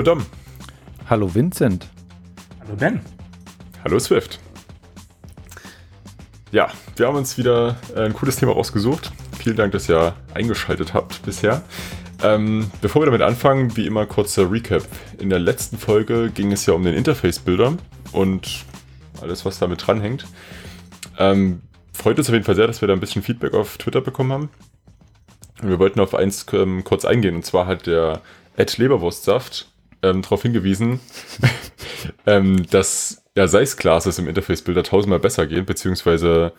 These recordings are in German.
Hallo Dom. Hallo Vincent. Hallo Ben. Hallo Swift. Ja, wir haben uns wieder äh, ein cooles Thema rausgesucht. Vielen Dank, dass ihr eingeschaltet habt bisher. Ähm, bevor wir damit anfangen, wie immer kurzer Recap. In der letzten Folge ging es ja um den Interface-Builder und alles, was damit dranhängt. Ähm, freut uns auf jeden Fall sehr, dass wir da ein bisschen Feedback auf Twitter bekommen haben. Und wir wollten auf eins ähm, kurz eingehen. Und zwar hat der Ed Leberwurstsaft ähm, darauf hingewiesen, ähm, dass ja Size-Classes im Interface-Builder tausendmal besser gehen, beziehungsweise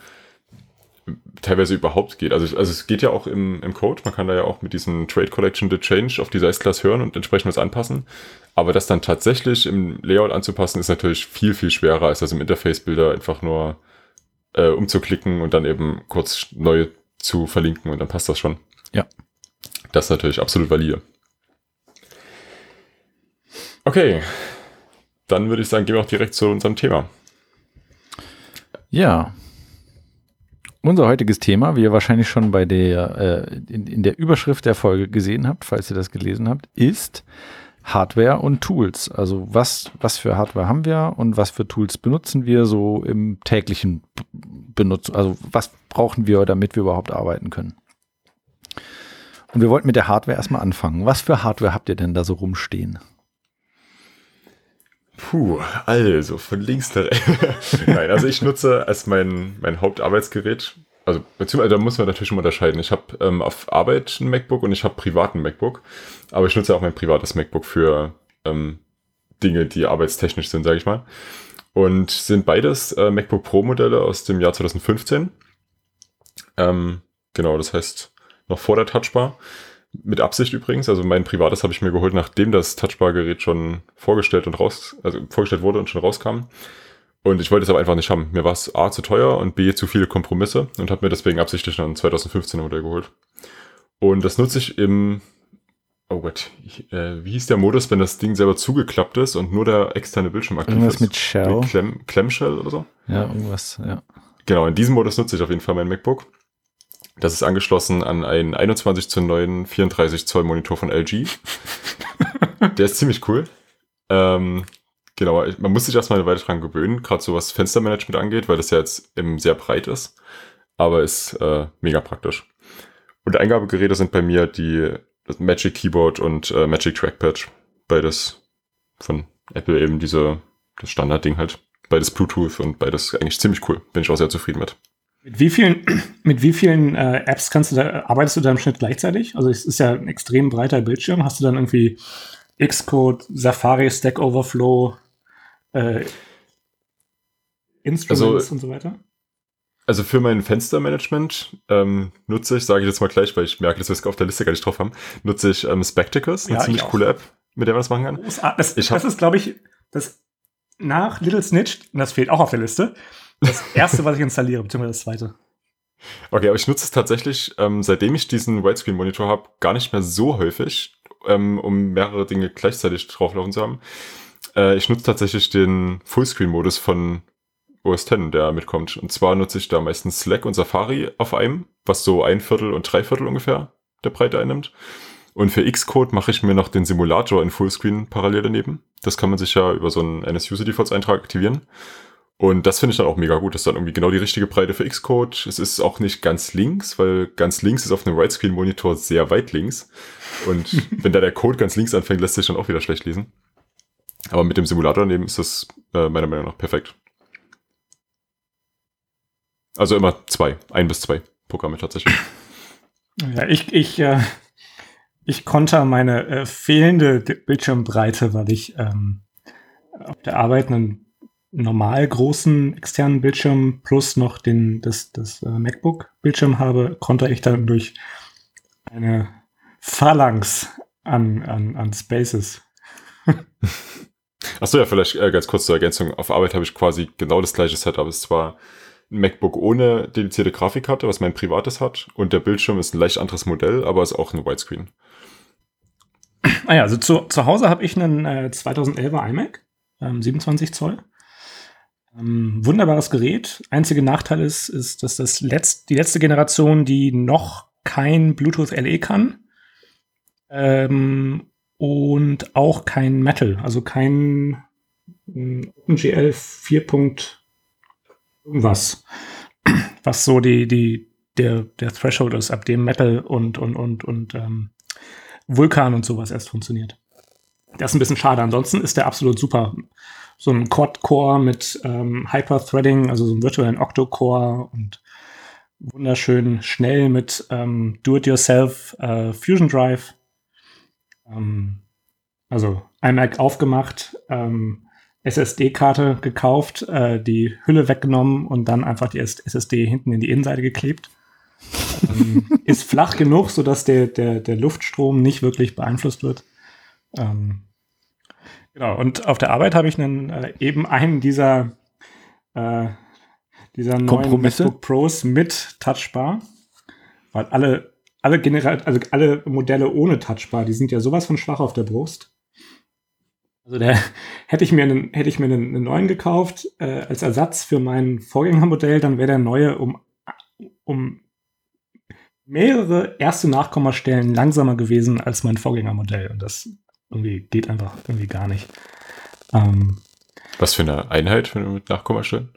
teilweise überhaupt geht. Also, also es geht ja auch im, im Code. Man kann da ja auch mit diesem Trade Collection the Change auf die Size-Class hören und entsprechend was anpassen. Aber das dann tatsächlich im Layout anzupassen, ist natürlich viel, viel schwerer, als das im Interface-Builder einfach nur äh, umzuklicken und dann eben kurz neu zu verlinken und dann passt das schon. Ja. Das ist natürlich absolut valide. Okay, dann würde ich sagen, gehen wir auch direkt zu unserem Thema. Ja. Unser heutiges Thema, wie ihr wahrscheinlich schon bei der, äh, in, in der Überschrift der Folge gesehen habt, falls ihr das gelesen habt, ist Hardware und Tools. Also was, was für Hardware haben wir und was für Tools benutzen wir so im täglichen Benutzen? Also was brauchen wir, damit wir überhaupt arbeiten können? Und wir wollten mit der Hardware erstmal anfangen. Was für Hardware habt ihr denn da so rumstehen? Puh, also von links nach Nein, also ich nutze als mein, mein Hauptarbeitsgerät, also beziehungsweise da muss man natürlich schon unterscheiden. Ich habe ähm, auf Arbeit ein MacBook und ich habe privat ein MacBook, aber ich nutze auch mein privates MacBook für ähm, Dinge, die arbeitstechnisch sind, sage ich mal. Und sind beides äh, MacBook Pro Modelle aus dem Jahr 2015. Ähm, genau, das heißt noch vor der Touchbar. Mit Absicht übrigens. Also mein privates habe ich mir geholt, nachdem das Touchbar-Gerät schon vorgestellt und raus, also vorgestellt wurde und schon rauskam. Und ich wollte es aber einfach nicht haben. Mir war es A zu teuer und B zu viele Kompromisse und habe mir deswegen absichtlich ein 2015er Modell geholt. Und das nutze ich im, oh Gott, ich, äh, wie hieß der Modus, wenn das Ding selber zugeklappt ist und nur der externe Bildschirm aktiv irgendwas ist? mit Shell. Mit Clem, Clamshell oder so? Ja, irgendwas, ja. Genau, in diesem Modus nutze ich auf jeden Fall mein MacBook. Das ist angeschlossen an einen 21 zu 9 34 Zoll Monitor von LG. Der ist ziemlich cool. Ähm, genau, man muss sich erstmal eine Weile dran gewöhnen, gerade so was Fenstermanagement angeht, weil das ja jetzt eben sehr breit ist. Aber ist äh, mega praktisch. Und Eingabegeräte sind bei mir die das Magic Keyboard und äh, Magic Trackpad. Beides von Apple eben diese, das Standardding halt. Beides Bluetooth und beides eigentlich ziemlich cool. Bin ich auch sehr zufrieden mit. Mit wie vielen, mit wie vielen äh, Apps kannst du da, arbeitest du da im Schnitt gleichzeitig? Also es ist ja ein extrem breiter Bildschirm. Hast du dann irgendwie Xcode, Safari, Stack Overflow, äh, Instruments Also- und so weiter? Also für mein Fenstermanagement ähm, nutze ich, sage ich jetzt mal gleich, weil ich merke, dass wir es auf der Liste gar nicht drauf haben, nutze ich ähm, Spectacles, eine Ja, ich ziemlich coole App, mit der man das machen kann. Großart- Das, Ich hab- das ist, glaube ich, das nach Little Snitch, und das fehlt auch auf der Liste, das erste, was ich installiere, beziehungsweise das zweite. Okay, aber ich nutze es tatsächlich, ähm, seitdem ich diesen Widescreen-Monitor habe, gar nicht mehr so häufig, ähm, um mehrere Dinge gleichzeitig drauflaufen zu haben. Äh, ich nutze tatsächlich den Fullscreen-Modus von OS X, der mitkommt. Und zwar nutze ich da meistens Slack und Safari auf einem, was so ein Viertel und drei Viertel ungefähr der Breite einnimmt. Und für Xcode mache ich mir noch den Simulator in Fullscreen parallel daneben. Das kann man sich ja über so einen NS-User-Defaults-Eintrag aktivieren. Und das finde ich dann auch mega gut. Das ist dann irgendwie genau die richtige Breite für Xcode. Es ist auch nicht ganz links, weil ganz links ist auf einem Widescreen-Monitor sehr weit links. Und wenn da der Code ganz links anfängt, lässt sich dann auch wieder schlecht lesen. Aber mit dem Simulator daneben ist das äh, meiner Meinung nach perfekt. Also immer zwei, ein bis zwei Programme tatsächlich. Ja, ich, ich, äh, ich konnte meine äh, fehlende Bildschirmbreite, weil ich ähm, auf der Arbeit einen normal großen externen Bildschirm plus noch den, das, das äh, MacBook-Bildschirm habe, konnte ich dann durch eine Phalanx an, an, an Spaces. Achso, ja, vielleicht äh, ganz kurz zur Ergänzung. Auf Arbeit habe ich quasi genau das gleiche Setup. Es ist zwar ein MacBook ohne dedizierte Grafikkarte, was mein privates hat, und der Bildschirm ist ein leicht anderes Modell, aber ist auch ein Widescreen. Ah ja, also zu, zu Hause habe ich einen äh, 2011er iMac, ähm, 27 Zoll. Ähm, wunderbares Gerät. Einziger Nachteil ist, ist, dass das letzt, die letzte Generation, die noch kein Bluetooth LE kann. Ähm, und auch kein Metal, also kein OpenGL 4. irgendwas, was so die, die, der, der Threshold ist, ab dem Metal und, und, und, und ähm, Vulkan und sowas erst funktioniert. Das ist ein bisschen schade. Ansonsten ist der absolut super. So ein Quad-Core mit ähm, Hyper-Threading, also so einem virtuellen Octo-Core und wunderschön schnell mit ähm, Do-it-yourself äh, Fusion Drive. Ähm, also iMac aufgemacht, ähm, SSD-Karte gekauft, äh, die Hülle weggenommen und dann einfach die SSD hinten in die Innenseite geklebt. ähm, ist flach genug, sodass der, der, der Luftstrom nicht wirklich beeinflusst wird. Ähm, genau, und auf der Arbeit habe ich einen, äh, eben einen dieser, äh, dieser neuen MacBook Pros mit Touchbar, weil alle, alle generell, also alle Modelle ohne Touchbar, die sind ja sowas von schwach auf der Brust. Also der hätte ich mir einen, hätte ich mir einen, einen neuen gekauft äh, als Ersatz für mein Vorgängermodell, dann wäre der neue um, um mehrere erste Nachkommastellen langsamer gewesen als mein Vorgängermodell. Und das irgendwie geht einfach irgendwie gar nicht. Ähm, Was für eine Einheit, wenn du mit Nachkommastellen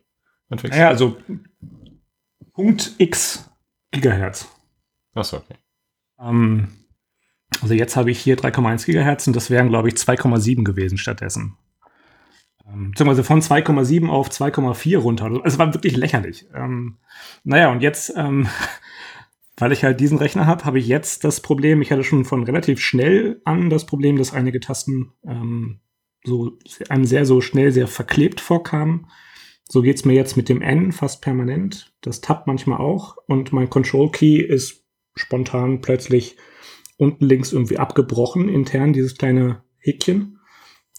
anfängst? Ja, also Punkt X Gigahertz. Achso, okay. Ähm, also jetzt habe ich hier 3,1 Gigahertz und das wären, glaube ich, 2,7 gewesen stattdessen. Ähm, beziehungsweise von 2,7 auf 2,4 runter. Also es war wirklich lächerlich. Ähm, naja, und jetzt, ähm, weil ich halt diesen Rechner habe, habe ich jetzt das Problem, ich hatte schon von relativ schnell an das Problem, dass einige Tasten ähm, so einem sehr, so schnell sehr verklebt vorkamen. So geht's mir jetzt mit dem N fast permanent. Das Tab manchmal auch. Und mein Control Key ist spontan plötzlich unten links irgendwie abgebrochen, intern, dieses kleine Häkchen.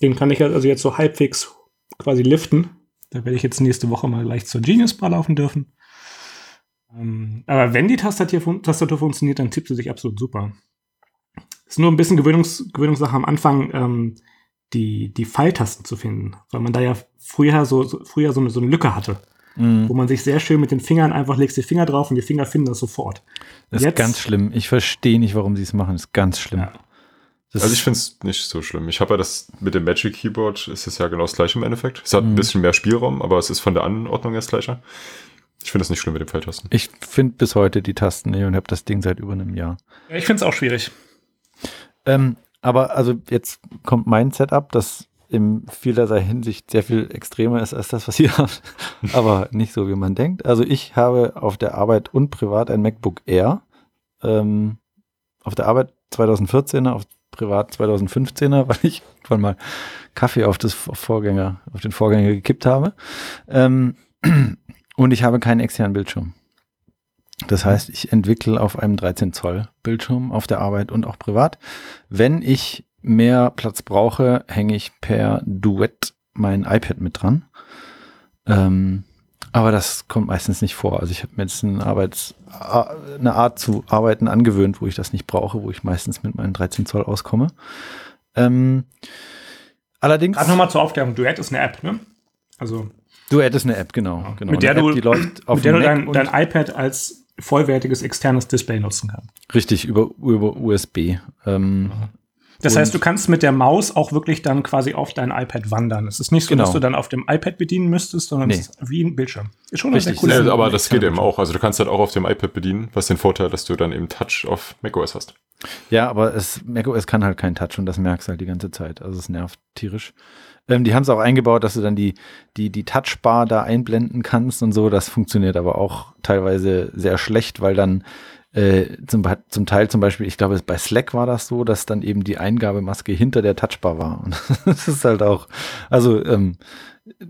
Den kann ich also jetzt so halbwegs quasi liften. Da werde ich jetzt nächste Woche mal gleich zur Genius Bar laufen dürfen. Ähm, aber wenn die Tastatur, Tastatur funktioniert, dann tippt sie sich absolut super. Ist nur ein bisschen Gewöhnungs Gewöhnungssache am Anfang, ähm, die, die Pfeiltasten zu finden, weil man da ja früher so, so früher so eine, so eine Lücke hatte mhm. wo man sich sehr schön mit den Fingern einfach legst die Finger drauf und die Finger finden das sofort. Das Jetzt, ist ganz schlimm. Ich verstehe nicht, warum sie es machen. Das ist ganz schlimm. Ja. also ich finde es nicht so schlimm. Ich habe ja das mit dem Magic Keyboard, ist es ja genau das gleiche im Endeffekt. Es hat mhm. ein bisschen mehr Spielraum, aber es ist von der Anordnung erst gleicher. Ich finde es nicht schlimm mit den Pfeiltasten. Ich finde bis heute die Tasten nicht und habe das Ding seit über einem Jahr. Ja, ich finde es auch schwierig. Ähm, aber also jetzt kommt mein Setup, das in vielerlei Hinsicht sehr viel extremer ist als das, was ihr habt, aber nicht so, wie man denkt. Also ich habe auf der Arbeit und privat ein MacBook Air. Ähm, auf der Arbeit 2014er, auf privat 2015er, weil ich irgendwann mal Kaffee auf das Vorgänger, auf den Vorgänger gekippt habe. Ähm, und ich habe keinen externen Bildschirm. Das heißt, ich entwickle auf einem 13 Zoll Bildschirm auf der Arbeit und auch privat. Wenn ich mehr Platz brauche, hänge ich per Duett mein iPad mit dran. Ähm, aber das kommt meistens nicht vor. Also ich habe mir jetzt eine, Arbeits, eine Art zu arbeiten angewöhnt, wo ich das nicht brauche, wo ich meistens mit meinen 13 Zoll auskomme. Ähm, allerdings. Gerade nochmal zur Aufklärung. Duett ist eine App, ne? Also. Duett ist eine App, genau. genau. Mit der App, du, die läuft auf mit der du dein, dein iPad als vollwertiges externes Display nutzen kannst. Richtig, über, über USB. Ähm, das heißt, du kannst mit der Maus auch wirklich dann quasi auf dein iPad wandern. Es ist nicht so, genau. dass du dann auf dem iPad bedienen müsstest, sondern nee. es ist wie ein Bildschirm. Ist schon Richtig. eine sehr coole ja, Aber das geht eben auch. Also du kannst halt auch auf dem iPad bedienen, was den Vorteil, dass du dann eben Touch auf macOS hast. Ja, aber es, macOS kann halt keinen Touch und das merkst du halt die ganze Zeit. Also es nervt tierisch. Ähm, die haben es auch eingebaut, dass du dann die, die, die Touchbar da einblenden kannst und so. Das funktioniert aber auch teilweise sehr schlecht, weil dann äh, zum, zum Teil zum Beispiel, ich glaube, bei Slack war das so, dass dann eben die Eingabemaske hinter der Touchbar war. Und das ist halt auch, also ähm,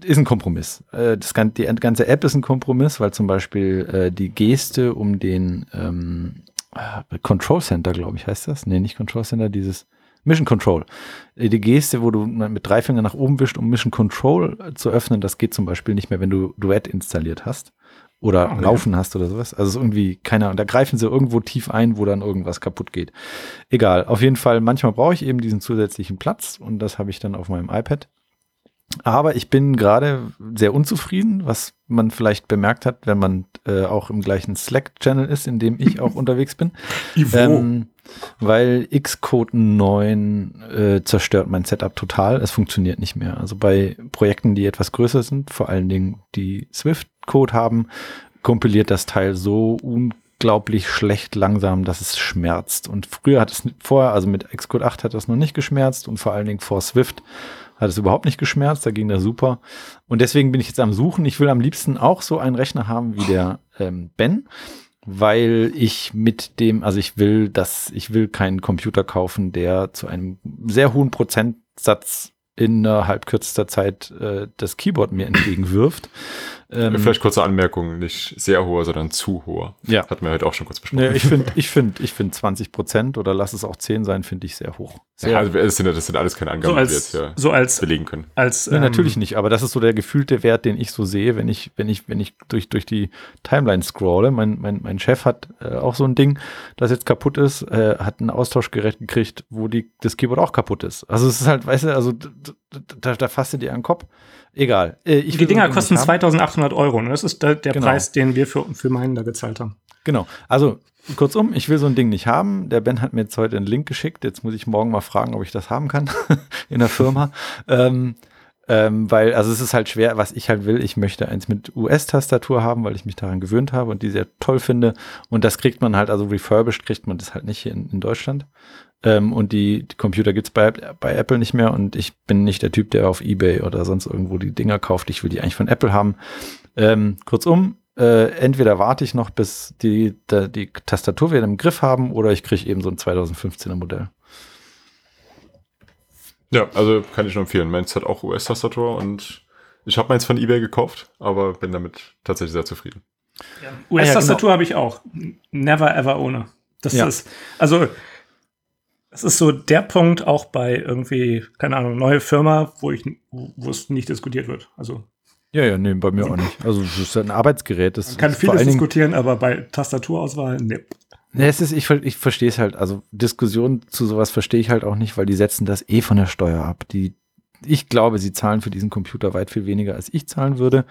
ist ein Kompromiss. Äh, das, die ganze App ist ein Kompromiss, weil zum Beispiel äh, die Geste um den ähm, äh, Control Center, glaube ich, heißt das. Nee, nicht Control Center, dieses Mission Control. Äh, die Geste, wo du mit drei Fingern nach oben wischst, um Mission Control zu öffnen, das geht zum Beispiel nicht mehr, wenn du Duett installiert hast oder oh, laufen hast oder sowas. Also ist irgendwie keiner. Und da greifen sie irgendwo tief ein, wo dann irgendwas kaputt geht. Egal. Auf jeden Fall, manchmal brauche ich eben diesen zusätzlichen Platz und das habe ich dann auf meinem iPad. Aber ich bin gerade sehr unzufrieden, was man vielleicht bemerkt hat, wenn man äh, auch im gleichen Slack-Channel ist, in dem ich auch unterwegs bin. Ähm, weil Xcode 9 äh, zerstört mein Setup total. Es funktioniert nicht mehr. Also bei Projekten, die etwas größer sind, vor allen Dingen die Swift-Code haben, kompiliert das Teil so unglaublich schlecht langsam, dass es schmerzt. Und früher hat es vorher, also mit Xcode 8 hat das noch nicht geschmerzt und vor allen Dingen vor Swift hat es überhaupt nicht geschmerzt, da ging das super. Und deswegen bin ich jetzt am Suchen. Ich will am liebsten auch so einen Rechner haben wie der ähm, Ben, weil ich mit dem, also ich will, dass ich will keinen Computer kaufen, der zu einem sehr hohen Prozentsatz innerhalb kürzester Zeit äh, das Keyboard mir entgegenwirft. Ähm, Vielleicht kurze Anmerkung, nicht sehr hoher, sondern zu hoher. Ja. Hatten wir heute auch schon kurz besprochen. Nee, ich finde, ich finde, ich finde 20 Prozent oder lass es auch 10 sein, finde ich sehr hoch. Sehr ja, also das, sind, das sind alles keine Angaben, so als, die wir jetzt hier so als, belegen können. Als, nee, natürlich nicht, aber das ist so der gefühlte Wert, den ich so sehe, wenn ich, wenn ich, wenn ich durch, durch die Timeline scrolle. Mein, mein, mein Chef hat äh, auch so ein Ding, das jetzt kaputt ist, äh, hat ein Austauschgerät gekriegt, wo die, das Keyboard auch kaputt ist. Also es ist halt, weißt du, also da, da fasst du dir an den Kopf. Egal. Äh, die Dinger kosten 2800 Euro. Ne? Das ist der, der genau. Preis, den wir für, für meinen da gezahlt haben. Genau. Also kurzum, ich will so ein Ding nicht haben. Der Ben hat mir jetzt heute einen Link geschickt. Jetzt muss ich morgen mal fragen, ob ich das haben kann in der Firma. ähm, ähm, weil, also es ist halt schwer, was ich halt will. Ich möchte eins mit US-Tastatur haben, weil ich mich daran gewöhnt habe und die sehr toll finde. Und das kriegt man halt, also refurbished kriegt man das halt nicht hier in, in Deutschland. Ähm, und die, die Computer gibt's bei, bei Apple nicht mehr und ich bin nicht der Typ, der auf Ebay oder sonst irgendwo die Dinger kauft. Ich will die eigentlich von Apple haben. Ähm, kurzum, äh, entweder warte ich noch, bis die, die, die Tastatur wieder im Griff haben oder ich kriege eben so ein 2015er Modell. Ja, also kann ich nur empfehlen. Meins hat auch US-Tastatur und ich habe meins von eBay gekauft, aber bin damit tatsächlich sehr zufrieden. Ja. US-Tastatur ah, ja, genau. habe ich auch. Never ever ohne. Das ja. ist, also das ist so der Punkt auch bei irgendwie, keine Ahnung, neue Firma, wo ich, wo es nicht diskutiert wird. Also. Ja, ja, nee, bei mir auch nicht. Also, es ist ein Arbeitsgerät. Das Man kann vieles diskutieren, aber bei Tastaturauswahl, nee. Nee, es ist, ich, ich verstehe es halt. Also, Diskussionen zu sowas verstehe ich halt auch nicht, weil die setzen das eh von der Steuer ab. Die, ich glaube, sie zahlen für diesen Computer weit viel weniger, als ich zahlen würde.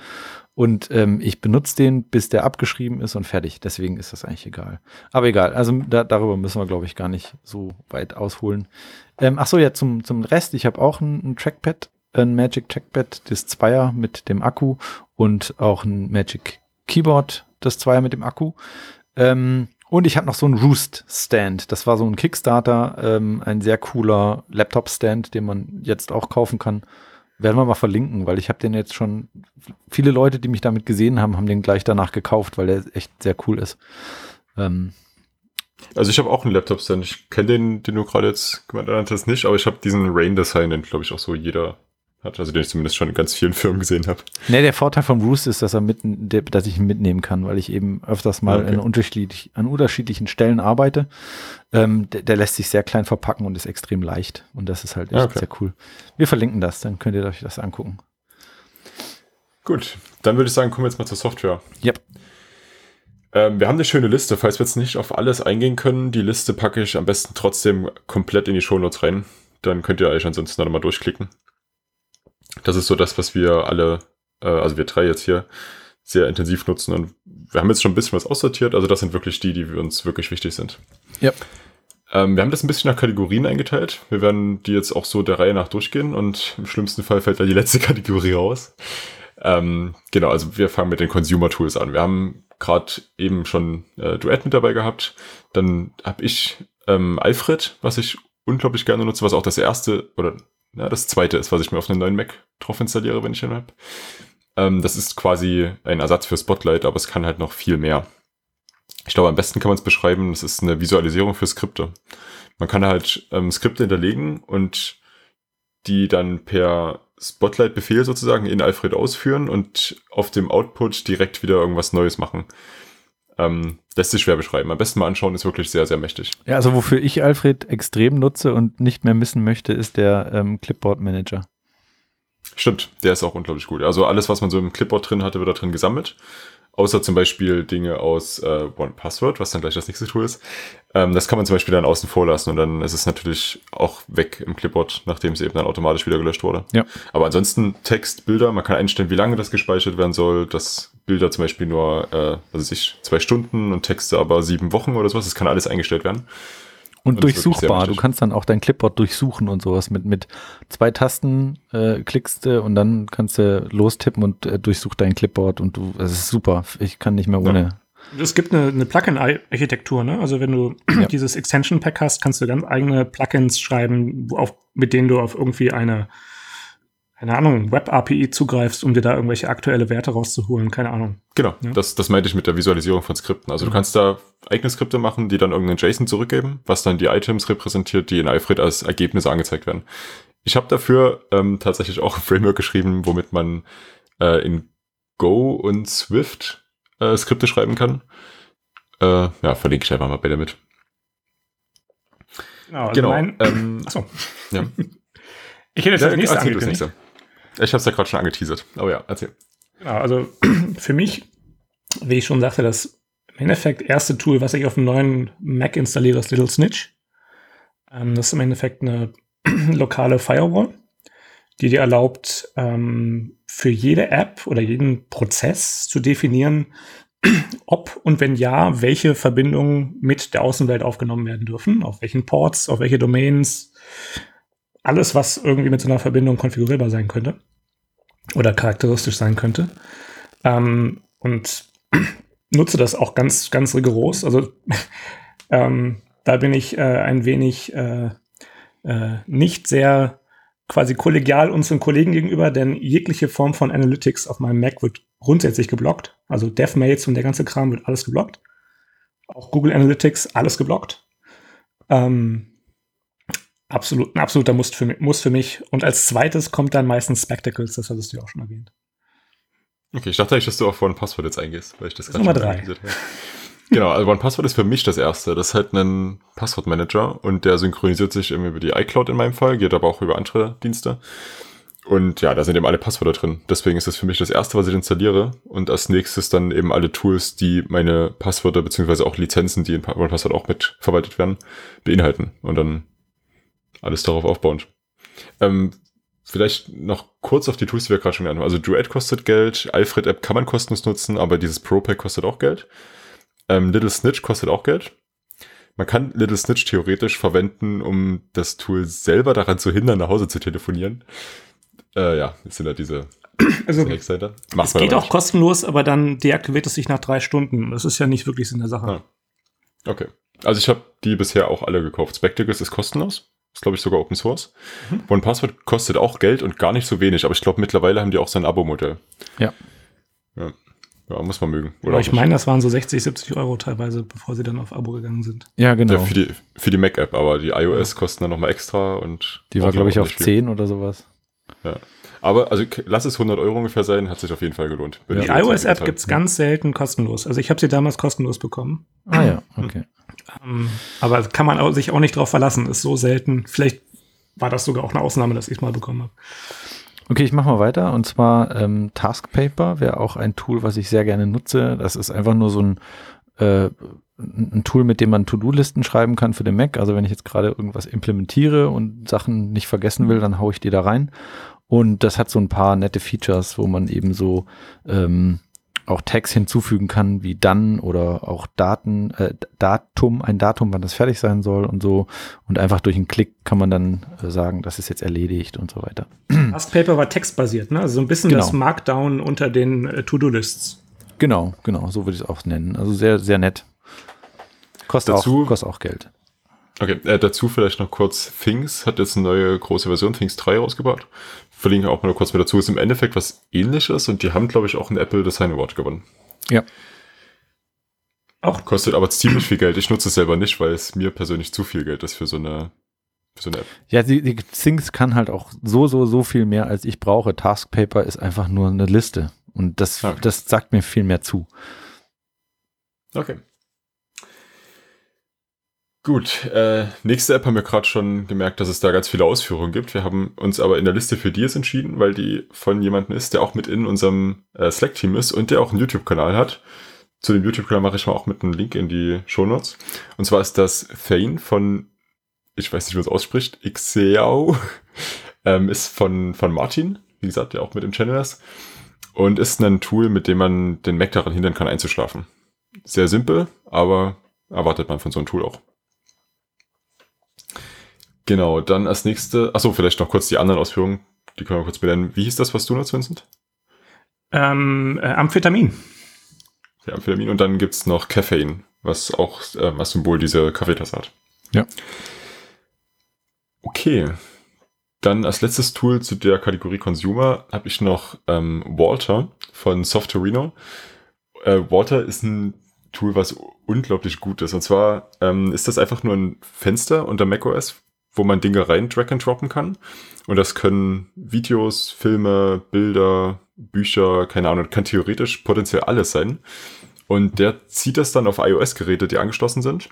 Und ähm, ich benutze den, bis der abgeschrieben ist und fertig. Deswegen ist das eigentlich egal. Aber egal, also da, darüber müssen wir, glaube ich, gar nicht so weit ausholen. Ähm, ach so, ja, zum, zum Rest. Ich habe auch ein, ein, Trackpad, ein Magic Trackpad, das Zweier mit dem Akku und auch ein Magic Keyboard, das Zweier mit dem Akku. Ähm, und ich habe noch so einen Roost-Stand. Das war so ein Kickstarter, ähm, ein sehr cooler Laptop-Stand, den man jetzt auch kaufen kann. Werden wir mal verlinken, weil ich habe den jetzt schon, viele Leute, die mich damit gesehen haben, haben den gleich danach gekauft, weil der echt sehr cool ist. Ähm, also ich habe auch einen Laptop-Stand. Ich kenne den, den du gerade jetzt gemeint hast, nicht, aber ich habe diesen Rain-Design, den glaube ich auch so jeder hat, also den ich zumindest schon in ganz vielen Firmen gesehen habe. Nee, der Vorteil vom Roost ist, dass er mit, dass ich ihn mitnehmen kann, weil ich eben öfters mal okay. in unterschiedlich, an unterschiedlichen Stellen arbeite. Ähm, der, der, lässt sich sehr klein verpacken und ist extrem leicht. Und das ist halt echt okay. sehr cool. Wir verlinken das, dann könnt ihr euch das angucken. Gut, dann würde ich sagen, kommen wir jetzt mal zur Software. Yep. Ähm, wir haben eine schöne Liste, falls wir jetzt nicht auf alles eingehen können. Die Liste packe ich am besten trotzdem komplett in die Shownotes rein. Dann könnt ihr euch ansonsten nochmal durchklicken. Das ist so das, was wir alle, äh, also wir drei jetzt hier, sehr intensiv nutzen. Und wir haben jetzt schon ein bisschen was aussortiert. Also das sind wirklich die, die für uns wirklich wichtig sind. Ja. Ähm, wir haben das ein bisschen nach Kategorien eingeteilt. Wir werden die jetzt auch so der Reihe nach durchgehen und im schlimmsten Fall fällt da die letzte Kategorie raus. Ähm, genau, also wir fangen mit den Consumer Tools an. Wir haben gerade eben schon äh, Duett mit dabei gehabt. Dann habe ich ähm, Alfred, was ich unglaublich gerne nutze, was auch das erste oder ja, das zweite ist, was ich mir auf einem neuen Mac drauf installiere, wenn ich einen habe. Ähm, das ist quasi ein Ersatz für Spotlight, aber es kann halt noch viel mehr. Ich glaube, am besten kann man es beschreiben, das ist eine Visualisierung für Skripte. Man kann halt ähm, Skripte hinterlegen und die dann per Spotlight-Befehl sozusagen in Alfred ausführen und auf dem Output direkt wieder irgendwas Neues machen. Ähm, lässt sich schwer beschreiben. Am besten mal anschauen, ist wirklich sehr, sehr mächtig. Ja, also wofür ich Alfred extrem nutze und nicht mehr missen möchte, ist der ähm, Clipboard Manager. Stimmt, der ist auch unglaublich gut. Also alles, was man so im Clipboard drin hatte, wird da drin gesammelt. Außer zum Beispiel Dinge aus äh, OnePassword, was dann gleich das nächste Tool ist. Ähm, das kann man zum Beispiel dann außen vor lassen und dann ist es natürlich auch weg im Clipboard, nachdem es eben dann automatisch wieder gelöscht wurde. Ja. Aber ansonsten Text, Bilder, man kann einstellen, wie lange das gespeichert werden soll, dass Bilder zum Beispiel nur, äh, was weiß ich, zwei Stunden und Texte aber sieben Wochen oder sowas. Das kann alles eingestellt werden. Und, Und durchsuchbar. Du kannst dann auch dein Clipboard durchsuchen und sowas. Mit, mit zwei Tasten äh, klickst du und dann kannst du lostippen und äh, durchsucht dein Clipboard und du, das ist super. Ich kann nicht mehr ohne. Es gibt eine, eine Plugin-Architektur, ne? Also wenn du Ja. dieses Extension-Pack hast, kannst du ganz eigene Plugins schreiben, wo auf, mit denen du auf irgendwie eine, keine Ahnung, Web-API zugreifst, um dir da irgendwelche aktuelle Werte rauszuholen. Keine Ahnung. Genau, Ja. das, das meinte ich mit der Visualisierung von Skripten. Also du kannst da eigene Skripte machen, die dann irgendeinen JSON zurückgeben, was dann die Items repräsentiert, die in Alfred als Ergebnisse angezeigt werden. Ich habe dafür ähm, tatsächlich auch ein Framework geschrieben, womit man äh, in Go und Swift äh, Skripte schreiben kann. Äh, ja, verlinke ich einfach mal beide mit. Genau. Also genau. Mein, ähm, achso. ja. Ich hätte jetzt Ja, das nächste angekündigt. Ich habe es ja gerade schon angeteasert. Aber ja, erzähl. Genau, also für mich, wie ich schon sagte, das im Endeffekt erste Tool, was ich auf dem neuen Mac installiere, ist Little Snitch. Ähm, das ist im Endeffekt eine lokale Firewall, die dir erlaubt, ähm, für jede App oder jeden Prozess zu definieren, ob und wenn ja, welche Verbindungen mit der Außenwelt aufgenommen werden dürfen, auf welchen Ports, auf welche Domains, alles, was irgendwie mit so einer Verbindung konfigurierbar sein könnte oder charakteristisch sein könnte. Ähm, und nutze das auch ganz, ganz rigoros. Also ähm, da bin ich äh, ein wenig äh, äh, nicht sehr quasi kollegial unseren Kollegen gegenüber, denn jegliche Form von Analytics auf meinem Mac wird grundsätzlich geblockt. Also DevMates und der ganze Kram wird alles geblockt. Auch Google Analytics, alles geblockt. Ähm, absolut, ein absoluter Muss für, mi- Muss für mich. Und als zweites kommt dann meistens Spectacles, das hattest du ja auch schon erwähnt. Okay, ich dachte eigentlich, dass du auf OnePassword jetzt eingehst, weil ich das Das gerade Nummer drei. Genau, also OnePassword ist für mich das erste. Das ist halt ein Passwortmanager und der synchronisiert sich eben über die iCloud in meinem Fall, geht aber auch über andere Dienste. Und ja, da sind eben alle Passwörter drin. Deswegen ist das für mich das erste, was ich installiere. Und als nächstes dann eben alle Tools, die meine Passwörter beziehungsweise auch Lizenzen, die in Pa- OnePassword auch mit verwaltet werden, beinhalten. Und dann alles darauf aufbauend. Ähm, vielleicht noch kurz auf die Tools, die wir gerade schon genannt haben. Also Duet kostet Geld, Alfred App kann man kostenlos nutzen, aber dieses Pro Pack kostet auch Geld. Ähm, Little Snitch kostet auch Geld. Man kann Little Snitch theoretisch verwenden, um das Tool selber daran zu hindern, nach Hause zu telefonieren. Äh, ja, das sind halt diese, Also. Macht es geht auch kostenlos, aber dann deaktiviert es sich nach drei Stunden. Das ist ja nicht wirklich Sinn der Sache. Nicht. Okay. Also ich habe die bisher auch alle gekauft. Spectacles ist kostenlos. Ist, glaube ich, sogar Open Source. Mhm. OnePassword kostet auch Geld und gar nicht so wenig, aber ich glaube, mittlerweile haben die auch so ein Abo-Modell. Ja. Ja. Ja, muss man mögen. Aber auch ich meine, das waren so 60, 70 Euro teilweise, bevor sie dann auf Abo gegangen sind. Ja, genau. Ja, für die, für die Mac-App, aber die iOS kosten dann nochmal extra und. die war, glaube ich, auch auf nicht viel. 10 oder sowas. Ja. Aber, also, lass es 100 Euro ungefähr sein, hat sich auf jeden Fall gelohnt. Die iOS-App angetan. gibt's ganz selten kostenlos. Also ich habe sie damals kostenlos bekommen. Ah ja, okay. Ähm, aber kann man auch, sich auch nicht drauf verlassen. Ist so selten. Vielleicht war das sogar auch eine Ausnahme, dass ich mal bekommen habe. Okay, ich mache mal weiter. Und zwar ähm, Taskpaper wäre auch ein Tool, was ich sehr gerne nutze. Das ist einfach nur so ein, äh, ein Tool, mit dem man To-Do-Listen schreiben kann für den Mac. Also wenn ich jetzt gerade irgendwas implementiere und Sachen nicht vergessen will, dann haue ich die da rein. Und das hat so ein paar nette Features, wo man eben so ähm, auch Tags hinzufügen kann, wie dann oder auch Daten, äh, Datum, ein Datum, wann das fertig sein soll und so. Und einfach durch einen Klick kann man dann äh, sagen, das ist jetzt erledigt und so weiter. Taskpaper war textbasiert, ne? Also so ein bisschen Genau. das Markdown unter den äh, To-Do-Lists. Genau, genau, so würde ich es auch nennen. Also sehr, sehr nett. Kostet, Dazu- auch, kostet auch Geld. Okay, äh, dazu vielleicht noch kurz Things hat jetzt eine neue große Version, Things 3 rausgebracht. Verlinke auch mal kurz mit dazu. Ist im Endeffekt was ähnliches und die haben, glaube ich, auch einen Apple Design Award gewonnen. Ja. Auch Kostet aber ziemlich viel Geld. Ich nutze es selber nicht, weil es mir persönlich zu viel Geld ist für so eine, für so eine App. Ja, die, die Things kann halt auch so, so, so viel mehr, als ich brauche. Taskpaper ist einfach nur eine Liste. Und das, Okay. das sagt mir viel mehr zu. Okay. Gut, äh, nächste App haben wir gerade schon gemerkt, dass es da ganz viele Ausführungen gibt. Wir haben uns aber in der Liste für Dias entschieden, weil die von jemandem ist, der auch mit in unserem äh, Slack-Team ist und der auch einen YouTube-Kanal hat. Zu dem YouTube-Kanal mache ich mal auch mit einem Link in die Shownotes. Und zwar ist das Thane von, ich weiß nicht, wie man es ausspricht, Xeao, ähm, ist von, von Martin, wie gesagt, der auch mit im Channel ist. Und ist ein Tool, mit dem man den Mac daran hindern kann, einzuschlafen. Sehr simpel, aber erwartet man von so einem Tool auch. Genau, dann als nächste, achso, vielleicht noch kurz die anderen Ausführungen, die können wir kurz benennen. Wie hieß das, was du nutzt, Vincent? Ähm, äh, Amphetamin. Ja, Amphetamin und dann gibt's noch Caffeine, was auch äh, als Symbol diese Kaffeetasse hat. Ja. Okay. Dann als letztes Tool zu der Kategorie Consumer habe ich noch ähm, Walter von Softorino. Äh, Walter ist ein Tool, was unglaublich gut ist. Und zwar ähm, ist das einfach nur ein Fenster unter macOS, wo man Dinge rein drag and droppen kann. Und das können Videos, Filme, Bilder, Bücher, keine Ahnung, kann theoretisch potenziell alles sein. Und der zieht das dann auf iOS-Geräte, die angeschlossen sind.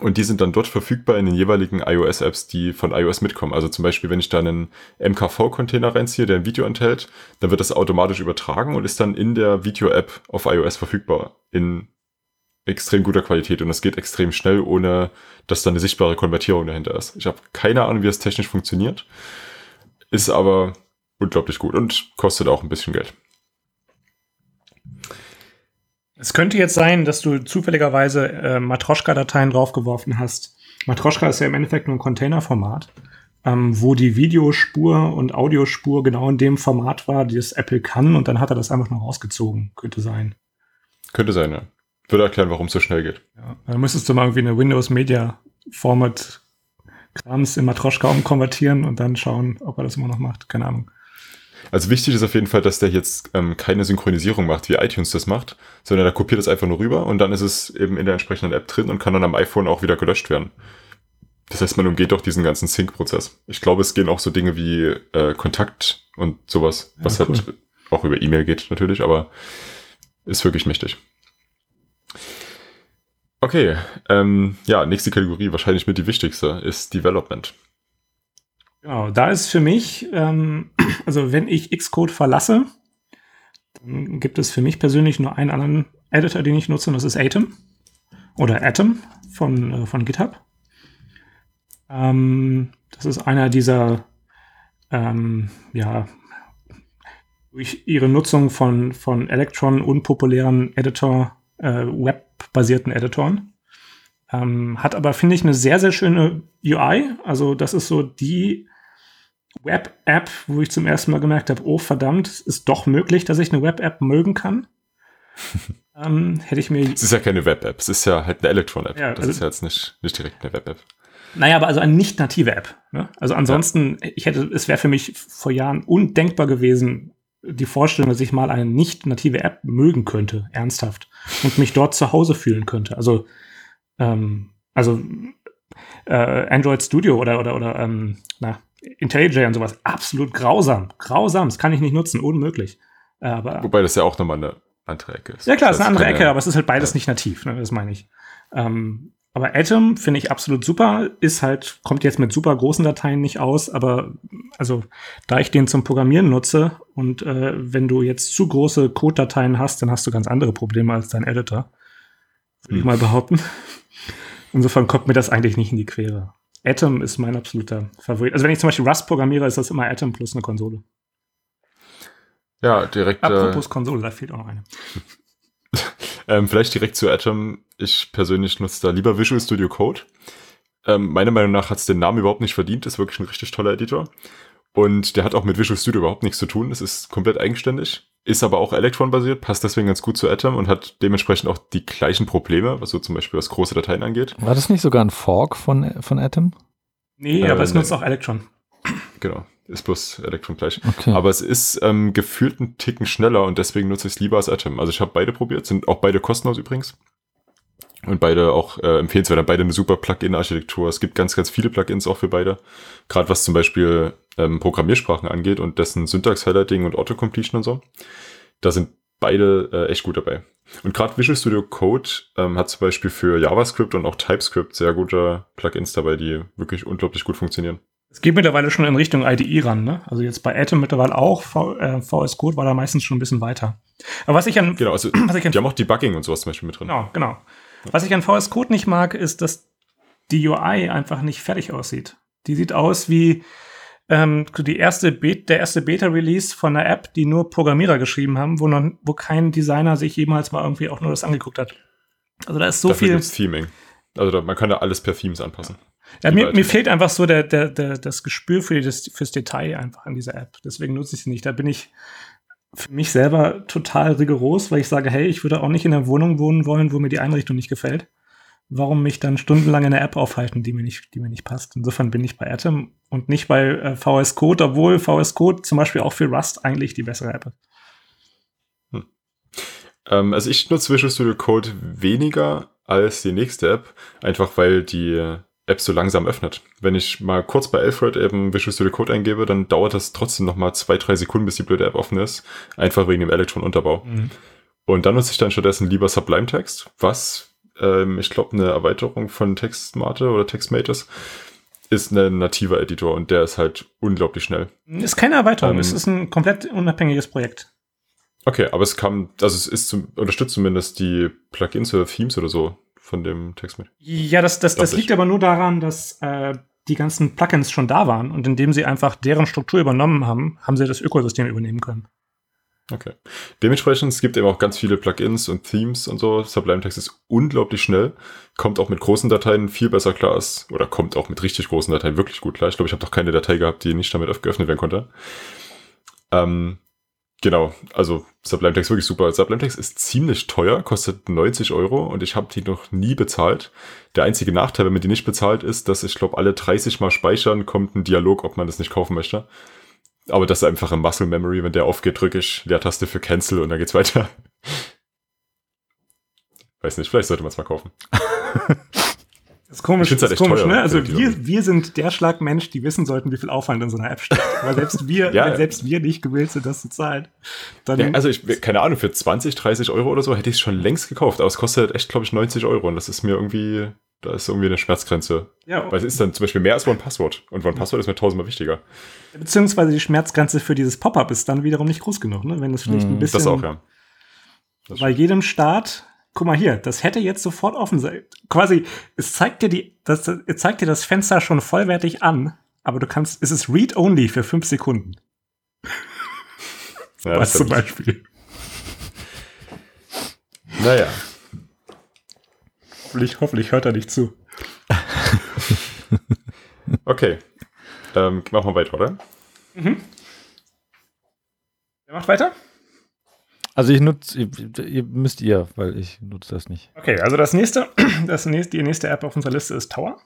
Und die sind dann dort verfügbar in den jeweiligen iOS-Apps, die von iOS mitkommen. Also zum Beispiel, wenn ich da einen MKV-Container reinziehe, der ein Video enthält, dann wird das automatisch übertragen und ist dann in der Video-App auf iOS verfügbar in extrem guter Qualität und es geht extrem schnell, ohne dass da eine sichtbare Konvertierung dahinter ist. Ich habe keine Ahnung, wie es technisch funktioniert, ist aber unglaublich gut und kostet auch ein bisschen Geld. Es könnte jetzt sein, dass du zufälligerweise äh, Matroschka-Dateien draufgeworfen hast. Matroschka ist ja im Endeffekt nur ein Containerformat, ähm, wo die Videospur und Audiospur genau in dem Format war, die das Apple kann, und dann hat er das einfach noch rausgezogen. Könnte sein. Könnte sein, ja. Würde erklären, warum es so schnell geht. Ja, dann müsstest du mal irgendwie eine Windows Media Format Krams in Matroschka umkonvertieren und dann schauen, ob er das immer noch macht. Keine Ahnung. Also wichtig ist auf jeden Fall, dass der jetzt ähm, keine Synchronisierung macht, wie iTunes das macht, sondern er kopiert es einfach nur rüber und dann ist es eben in der entsprechenden App drin und kann dann am iPhone auch wieder gelöscht werden. Das heißt, man umgeht doch diesen ganzen Sync-Prozess. Ich glaube, es gehen auch so Dinge wie äh, Kontakt und sowas, was ja, cool. halt auch über E-Mail geht natürlich, aber ist wirklich mächtig. Okay, ähm, ja, nächste Kategorie, wahrscheinlich mit die wichtigste, ist Development. Genau, da ist für mich, ähm, also wenn ich Xcode verlasse, dann gibt es für mich persönlich nur einen anderen Editor, den ich nutze, und das ist Atom oder Atom von, äh, von GitHub. Ähm, das ist einer dieser, ähm, ja, durch ihre Nutzung von, von Electron unpopulären Editor äh, webbasierten Editoren. Ähm, hat aber, finde ich, eine sehr, sehr schöne UI. Also, das ist so die Web-App, wo ich zum ersten Mal gemerkt habe, oh verdammt, es ist doch möglich, dass ich eine Web-App mögen kann. ähm, hätte ich mir. Es ist ja keine Web-App, es ist ja halt eine Electron-App. Ja, das also, ist ja jetzt nicht, nicht direkt eine Web-App. Naja, aber also eine nicht native App. Ne? Also ansonsten, ja. ich hätte, es wäre für mich vor Jahren undenkbar gewesen, die Vorstellung, dass ich mal eine nicht native App mögen könnte, ernsthaft, und mich dort zu Hause fühlen könnte. Also, ähm, also äh, Android Studio oder oder oder ähm, na, IntelliJ und sowas, absolut grausam, grausam. Das kann ich nicht nutzen, unmöglich. Aber, Wobei das ja auch nochmal eine andere Ecke ist. Ja klar, das ist eine andere Ecke, aber es ist halt beides ja. nicht nativ, ne, das meine ich. Ähm, aber Atom finde ich absolut super, ist halt, kommt jetzt mit super großen Dateien nicht aus, aber also da ich den zum Programmieren nutze und äh, wenn du jetzt zu große Code-Dateien hast, dann hast du ganz andere Probleme als dein Editor. Würde hm. ich mal behaupten. Insofern kommt mir das eigentlich nicht in die Quere. Atom ist mein absoluter Favorit. Also wenn ich zum Beispiel Rust programmiere, ist das immer Atom plus eine Konsole. Ja, direkt. Apropos äh, Konsole, da fehlt auch noch eine. ähm, vielleicht direkt zu Atom. Ich persönlich nutze da lieber Visual Studio Code. Ähm, meiner Meinung nach hat es den Namen überhaupt nicht verdient. Ist wirklich ein richtig toller Editor. Und der hat auch mit Visual Studio überhaupt nichts zu tun. Es ist komplett eigenständig. Ist aber auch Electron-basiert, passt deswegen ganz gut zu Atom und hat dementsprechend auch die gleichen Probleme, was so zum Beispiel was große Dateien angeht. War das nicht sogar ein Fork von, von Atom? Nee, äh, aber es nutzt auch Electron. Genau ist bloß Electron gleich. Okay. Aber es ist ähm, gefühlt ein Ticken schneller und deswegen nutze ich es lieber als Atom. Also ich habe beide probiert, sind auch beide kostenlos übrigens. Und beide auch äh, empfehlenswert, beide eine super Plugin-Architektur. Es gibt ganz, ganz viele Plugins auch für beide. Gerade was zum Beispiel ähm, Programmiersprachen angeht und dessen Syntax-Highlighting und Autocompletion und so. Da sind beide äh, echt gut dabei. Und gerade Visual Studio Code ähm, hat zum Beispiel für JavaScript und auch TypeScript sehr gute Plugins dabei, die wirklich unglaublich gut funktionieren. Es geht mittlerweile schon in Richtung IDE ran, ne? Also jetzt bei Atom mittlerweile auch, v, äh, VS Code war da meistens schon ein bisschen weiter. Aber was ich an. Genau, also was ich an, die haben auch Debugging und sowas zum Beispiel mit drin. Genau, genau. Was ich an VS Code nicht mag, ist, dass die UI einfach nicht fertig aussieht. Die sieht aus wie ähm, die erste Be der erste Beta-Release von einer App, die nur Programmierer geschrieben haben, wo, noch, wo kein Designer sich jemals mal irgendwie auch nur das angeguckt hat. Also da ist so Dafür viel. Theming. Also da, man kann da alles per Themes anpassen. Ja, mir, mir fehlt einfach so der, der, der, das Gespür für das, fürs Detail einfach an dieser App. Deswegen nutze ich sie nicht. Da bin ich für mich selber total rigoros, weil ich sage, hey, ich würde auch nicht in einer Wohnung wohnen wollen, wo mir die Einrichtung nicht gefällt. Warum mich dann stundenlang in einer App aufhalten, die mir nicht, die mir nicht passt? Insofern bin ich bei Atom und nicht bei äh, VS Code, obwohl VS Code zum Beispiel auch für Rust eigentlich die bessere App ist. Hm. Ähm, also ich nutze Visual Studio Code weniger als die nächste App, einfach weil die App so langsam öffnet. Wenn ich mal kurz bei Alfred eben Visual Studio Code eingebe, dann dauert das trotzdem noch mal zwei, drei Sekunden, bis die blöde App offen ist. Einfach wegen dem Elektron-Unterbau. Mhm. Und dann nutze ich dann stattdessen lieber Sublime Text, was ähm, ich glaube eine Erweiterung von Textmate oder Textmate ist. Ist ein nativer Editor und der ist halt unglaublich schnell. Ist keine Erweiterung, ähm, es ist ein komplett unabhängiges Projekt. Okay, aber es kam, also es ist zum, unterstützt zumindest die Plugins oder Themes oder so von dem Text mit. Ja, das, das, das liegt aber nur daran, dass äh, die ganzen Plugins schon da waren und indem sie einfach deren Struktur übernommen haben, haben sie das Ökosystem übernehmen können. Okay. Dementsprechend, es gibt eben auch ganz viele Plugins und Themes und so. Sublime Text ist unglaublich schnell, kommt auch mit großen Dateien viel besser klar als, oder kommt auch mit richtig großen Dateien wirklich gut klar. Ich glaube, ich habe doch keine Datei gehabt, die nicht damit geöffnet werden konnte. Ähm, Genau, also Sublime Text wirklich super. Sublime Text ist ziemlich teuer, kostet 90 Euro und ich habe die noch nie bezahlt. Der einzige Nachteil, wenn man die nicht bezahlt, ist, dass ich glaube, alle 30 Mal speichern kommt ein Dialog, ob man das nicht kaufen möchte. Aber das ist einfach ein Muscle Memory. Wenn der aufgeht, drücke ich Leertaste für Cancel und dann geht's weiter. Weiß nicht, vielleicht sollte man es mal kaufen. Das ist komisch, das halt ist komisch, ne? Also wir, wir sind der Schlagmensch, die wissen sollten, wie viel Aufwand in so einer App steckt. Weil selbst wir, ja, wenn selbst wir nicht gewillt sind, das zu zahlen. Dann ja, also ich, keine Ahnung, für 20, 30 Euro oder so hätte ich es schon längst gekauft, aber es kostet echt, glaube ich, 90 Euro und das ist mir irgendwie, da ist irgendwie eine Schmerzgrenze. Ja. Weil es ist dann zum Beispiel mehr als One Password und One Password ist mir tausendmal wichtiger. Beziehungsweise die Schmerzgrenze für dieses Pop-up ist dann wiederum nicht groß genug, ne? Wenn das vielleicht mhm, ein bisschen. Das auch, ja. Das bei jedem Start guck mal hier, das hätte jetzt sofort offen sein. Quasi, es zeigt dir die, das, es zeigt dir das Fenster schon vollwertig an, aber du kannst, es ist read-only für fünf Sekunden. Ja, Was zum Beispiel. Naja. Hoffentlich, hoffentlich hört er nicht zu. okay. Ähm, machen wir weiter, oder? Mhm. Wer macht weiter? Also ich nutze, ihr, müsst ihr, weil ich nutze das nicht. Okay, also das nächste, das nächste, die nächste App auf unserer Liste ist Tower.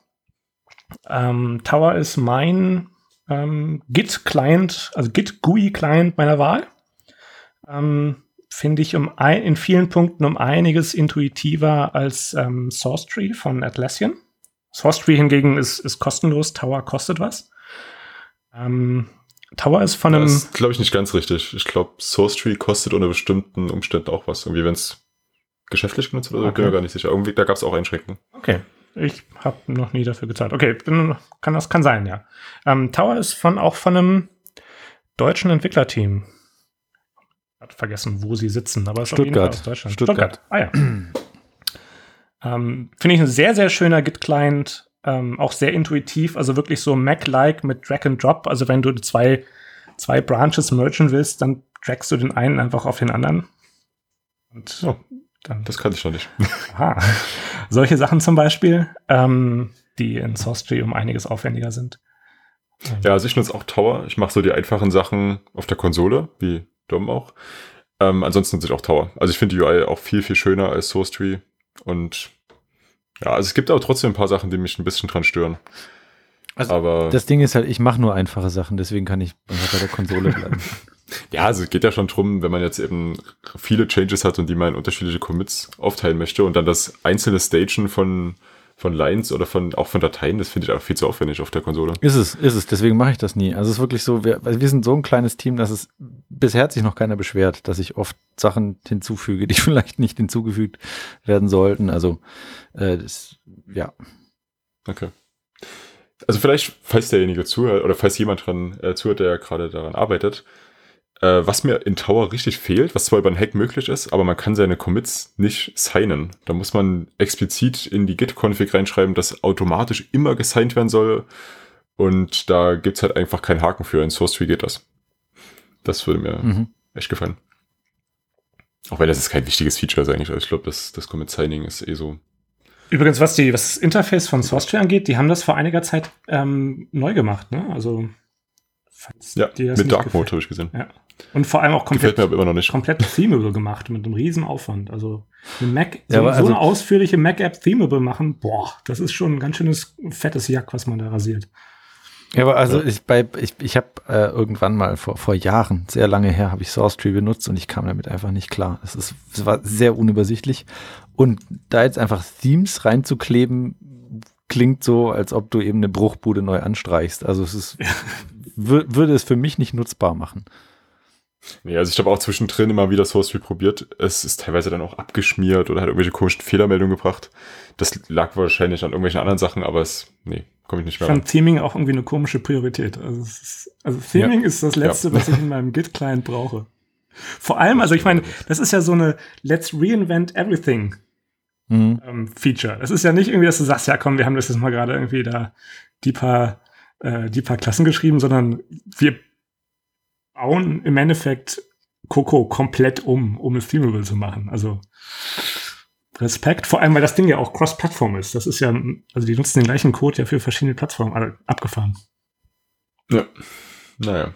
Ähm, Tower ist mein ähm, Git-Client, also Git-GUI-Client meiner Wahl. Ähm, Finde ich um ein, in vielen Punkten um einiges intuitiver als ähm, SourceTree von Atlassian. SourceTree hingegen ist, ist kostenlos, Tower kostet was. Ähm, Tower ist von einem. Das ist, glaube ich, nicht ganz richtig. Ich glaube, Source Tree kostet unter bestimmten Umständen auch was. Irgendwie, wenn es geschäftlich genutzt wird, okay. bin ich mir gar nicht sicher. Irgendwie, da gab es auch Einschränkungen. Okay. Ich habe noch nie dafür gezahlt. Okay, kann, das kann sein, ja. Ähm, Tower ist von, auch von einem deutschen Entwicklerteam. Hat vergessen, wo sie sitzen, aber es ist Stuttgart. aus Deutschland. Stuttgart. Stuttgart. Ah ja. ähm, Finde ich ein sehr, sehr schöner Git-Client ähm, auch sehr intuitiv, also wirklich so Mac-like mit Drag and Drop. Also wenn du zwei, zwei Branches mergen willst, dann dragst du den einen einfach auf den anderen. Und oh, dann. Das kann ich noch nicht. Aha. Solche Sachen zum Beispiel, ähm, die in SourceTree um einiges aufwendiger sind. Ja, also ich nutze auch Tower. Ich mache so die einfachen Sachen auf der Konsole, wie Dom auch. Ähm, ansonsten nutze ich auch Tower. Also ich finde die UI auch viel, viel schöner als SourceTree und ja, also es gibt auch trotzdem ein paar Sachen, die mich ein bisschen dran stören. Also aber das Ding ist halt, ich mache nur einfache Sachen, deswegen kann ich bei der Konsole bleiben. ja, also es geht ja schon drum, wenn man jetzt eben viele Changes hat und die man in unterschiedliche Commits aufteilen möchte und dann das einzelne Stagen von, von Lines oder von auch von Dateien, das finde ich einfach viel zu aufwendig auf der Konsole. Ist es, ist es, deswegen mache ich das nie. Also es ist wirklich so, wir, wir sind so ein kleines Team, dass es bisher hat sich noch keiner beschwert, dass ich oft Sachen hinzufüge, die vielleicht nicht hinzugefügt werden sollten. Also äh, das, ja. Okay. Also vielleicht, falls derjenige zuhört oder falls jemand dran äh, zuhört, der gerade daran arbeitet, äh, was mir in Tower richtig fehlt, was zwar über einen Hack möglich ist, aber man kann seine Commits nicht signen. Da muss man explizit in die Git-Config reinschreiben, dass automatisch immer gesigned werden soll. Und da gibt's halt einfach keinen Haken für. In Source Tree geht das. Das würde mir mhm. echt gefallen. Auch wenn das ist kein wichtiges Feature ist eigentlich. Also ich glaube, das, das Commit Signing ist eh so. Übrigens, was, die, was das Interface von SourceTree angeht, die haben das vor einiger Zeit ähm, neu gemacht. Ne? Also ja, mit Dark Mode habe ich gesehen. Ja. Und vor allem auch komplett, mir aber immer noch nicht. komplett themable gemacht, mit einem riesen Aufwand. Also eine Mac, so, ja, also, so eine ausführliche Mac-App themable machen, boah, das ist schon ein ganz schönes fettes Jack, was man da rasiert. Ja, aber also ja. ich bei ich, ich habe äh, irgendwann mal vor vor Jahren, sehr lange her, habe ich SourceTree benutzt und ich kam damit einfach nicht klar. Es ist es war sehr unübersichtlich und da jetzt einfach Themes reinzukleben klingt so, als ob du eben eine Bruchbude neu anstreichst. Also es ist würde es für mich nicht nutzbar machen. Nee, also ich habe auch zwischendrin immer wieder Source Tree probiert. Es ist teilweise dann auch abgeschmiert oder hat irgendwelche komischen Fehlermeldungen gebracht. Das lag wahrscheinlich an irgendwelchen anderen Sachen, aber es, nee, komme ich nicht mehr Ich fand Theming auch irgendwie eine komische Priorität. Also, ist, also Theming ja. ist das Letzte, ja. was ich in meinem Git-Client brauche. Vor allem, also ich meine, das ist ja so eine Let's reinvent everything mhm. ähm, Feature. Das ist ja nicht irgendwie, dass du sagst, ja komm, wir haben das jetzt mal gerade irgendwie da die paar, äh, die paar Klassen geschrieben, sondern wir bauen im Endeffekt Coco komplett um, um es themable zu machen. Also Respekt, vor allem, weil das Ding ja auch Cross-Plattform ist. Das ist ja, also die nutzen den gleichen Code ja für verschiedene Plattformen, also abgefahren. Ja, naja.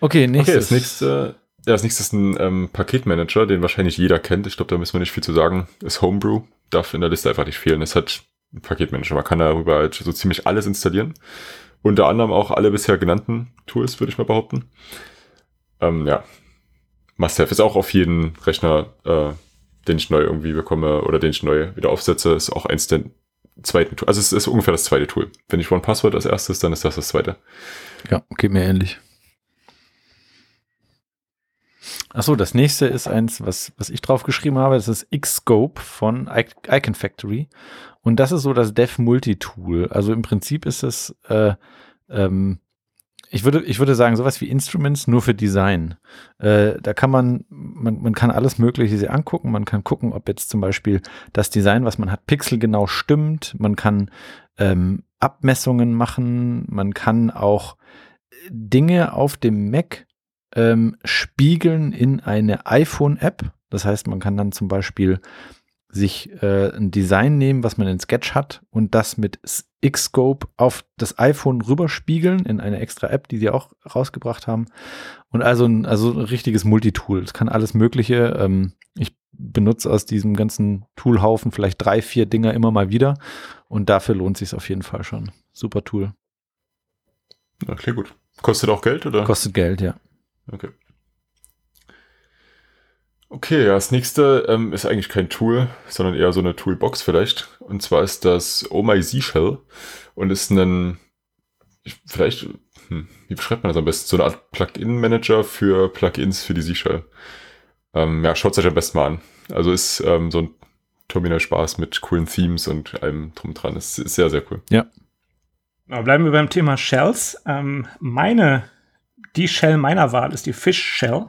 Okay, nächstes. Okay, das nächste, ja, das nächste ist ein ähm, Paketmanager, den wahrscheinlich jeder kennt. Ich glaube, da müssen wir nicht viel zu sagen. Ist Homebrew. Darf in der Liste einfach nicht fehlen. Es hat ein Paketmanager. Man kann darüber halt so ziemlich alles installieren. Unter anderem auch alle bisher genannten Tools, würde ich mal behaupten. Ähm, ja. Must-have ist auch auf jeden Rechner, äh, den ich neu irgendwie bekomme oder den ich neu wieder aufsetze, ist auch eins der zweiten Tools. Also es ist ungefähr das zweite Tool. Wenn ich One Password als erstes, dann ist das das zweite. Ja, geht mir ähnlich. Achso, das nächste ist eins, was, was ich drauf geschrieben habe. Das ist Xscope von Icon Factory. Und das ist so das Dev Multi-Tool. Also im Prinzip ist es, äh, ähm, ich würde, ich würde sagen, sowas wie Instruments nur für Design. Äh, da kann man, man, man kann alles Mögliche sich angucken. Man kann gucken, ob jetzt zum Beispiel das Design, was man hat, pixelgenau stimmt. Man kann ähm, Abmessungen machen. Man kann auch Dinge auf dem Mac ähm, spiegeln in eine iPhone-App. Das heißt, man kann dann zum Beispiel sich äh, ein Design nehmen, was man in Sketch hat und das mit Xscope auf das iPhone rüberspiegeln in eine extra App, die sie auch rausgebracht haben. Und also ein, also ein richtiges Multitool. Es kann alles Mögliche. Ähm, ich benutze aus diesem ganzen Toolhaufen vielleicht drei, vier Dinger immer mal wieder. Und dafür lohnt sich auf jeden Fall schon. Super Tool. Okay, gut. Kostet auch Geld, oder? Kostet Geld, ja. Okay. Okay, ja, das nächste ähm, ist eigentlich kein Tool, sondern eher so eine Toolbox vielleicht. Und zwar ist das Oh My Z-Shell und ist ein, vielleicht, hm, wie beschreibt man das am besten? So eine Art Plugin-Manager für Plugins für die Z-Shell. Ähm, ja, schaut es euch am besten mal an. Also ist ähm, so ein Terminal-Spaß mit coolen Themes und allem drum dran. Ist, ist sehr, sehr cool. Ja. bleiben wir beim Thema Shells. Ähm, meine, die Shell meiner Wahl ist die Fish Shell.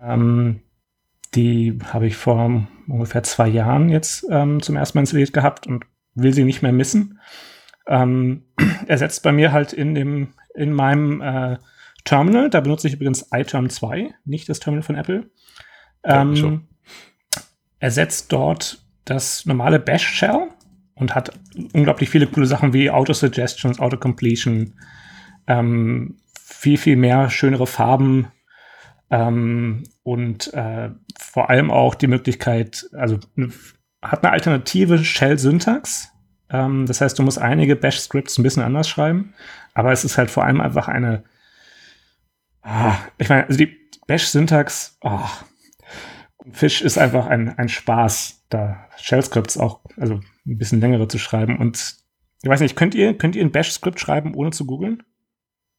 Ähm, die habe ich vor ungefähr zwei Jahren jetzt ähm, zum ersten Mal installiert gehabt und will sie nicht mehr missen. Ähm, ersetzt bei mir halt in dem in meinem äh, Terminal. Da benutze ich übrigens iTerm 2, nicht das Terminal von Apple. Ähm, ja, ersetzt dort das normale Bash Shell und hat unglaublich viele coole Sachen wie Auto-Suggestions, Auto-Completion, ähm, viel, viel mehr schönere Farben, ähm, und äh, vor allem auch die Möglichkeit, also hat eine alternative Shell-Syntax. Ähm, das heißt, du musst einige Bash-Scripts ein bisschen anders schreiben, aber es ist halt vor allem einfach eine, ah, ich meine, also die Bash-Syntax, oh, Fish ist einfach ein, ein Spaß, da Shell-Scripts auch, also ein bisschen längere zu schreiben. Und ich weiß nicht, könnt ihr, könnt ihr ein Bash-Skript schreiben, ohne zu googeln?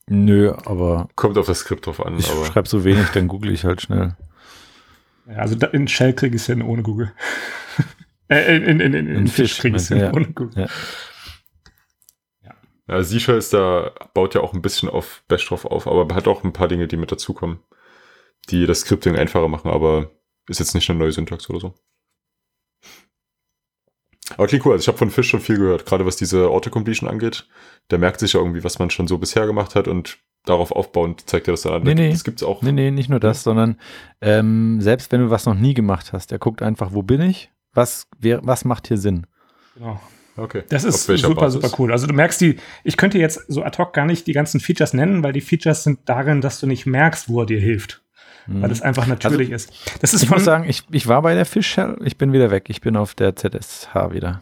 Nö, aber. Kommt auf das Skript drauf an. Ich schreibe so wenig, dann google ich halt schnell. Ja, also in Shell kriege ich es hin ohne Google. äh, in, in, in, in, in Fish kriege ich es hin ja. ohne Google. Ja. Ja, Seashell ist da, baut ja auch ein bisschen auf Bash drauf auf, aber hat auch ein paar Dinge, die mit dazukommen, die das Scripting einfacher machen, aber ist jetzt nicht eine neue Syntax oder so. Aber klingt cool. Also ich habe von Fish schon viel gehört, gerade was diese Autocompletion angeht. Der merkt sich ja irgendwie, was man schon so bisher gemacht hat und darauf aufbauend zeigt er das dann an. Nee, nee. Das gibt's auch. Nee, nee, nicht nur das, sondern ähm, selbst wenn du was noch nie gemacht hast, der guckt einfach, wo bin ich? Was, wer, was macht hier Sinn? Genau. Okay. Das ist super, Basis? super cool. Also du merkst die, ich könnte jetzt so ad hoc gar nicht die ganzen Features nennen, weil die Features sind darin, dass du nicht merkst, wo er dir hilft. Mhm. Weil es einfach natürlich also, ist. Das ist ich muss sagen, ich, ich war bei der Fish Shell, ich bin wieder weg. Ich bin auf der ZSH wieder.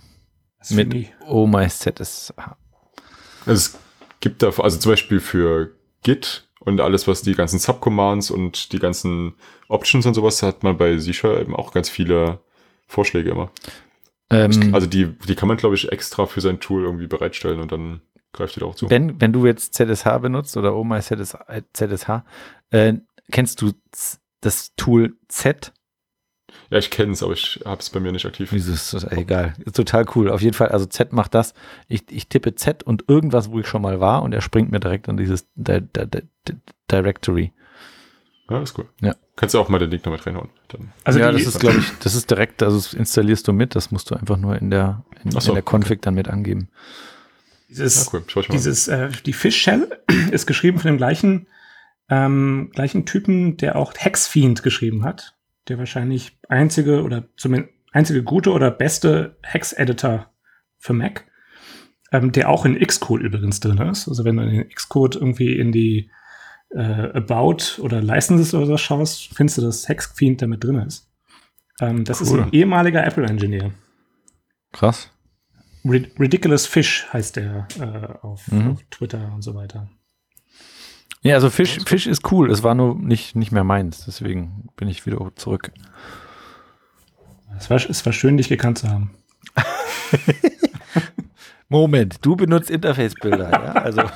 Mit Oh My ZSH. Es gibt da, also zum Beispiel für Git und alles, was die ganzen Subcommands und die ganzen Options und sowas, hat man bei Sicher eben auch ganz viele Vorschläge immer. Ähm, also die, die kann man, glaube ich, extra für sein Tool irgendwie bereitstellen und dann greift die da auch zu. Wenn, wenn du jetzt ZSH benutzt oder Oh My ZSH, ZSH äh, kennst du das Tool Z? Ja, ich kenne es, aber ich habe es bei mir nicht aktiv. Wieso ist das egal? Ist total cool. Auf jeden Fall, also Z macht das. Ich, ich tippe Z und irgendwas, wo ich schon mal war und er springt mir direkt an dieses Di Di Di Directory. Ja, ist cool. Ja. Kannst du auch mal den Link noch mit reinhauen. Dann. Also ja, das ist, glaube ich, das ist direkt, also das installierst du mit, das musst du einfach nur in der, in, so, in der Config okay. dann mit angeben. Dieses, ja, cool. dieses äh, die Fish Shell ist geschrieben von dem gleichen ähm, gleichen Typen, der auch Hexfiend geschrieben hat, der wahrscheinlich einzige oder zumindest einzige gute oder beste Hex-Editor für Mac, ähm, der auch in Xcode übrigens drin ist. Also wenn du in Xcode irgendwie in die äh, About oder Licenses oder so schaust, findest du, dass Hexfiend damit drin ist. Ähm, das cool. ist ein ehemaliger Apple-Engineer. Krass. Ridiculous Fish heißt der äh, auf, mhm. auf Twitter und so weiter. Ja, also Fisch, Fisch ist cool. Es war nur nicht, nicht mehr meins. Deswegen bin ich wieder zurück. Es war, es war schön, dich gekannt zu haben. Moment, du benutzt Interface-Bilder, ja? Also.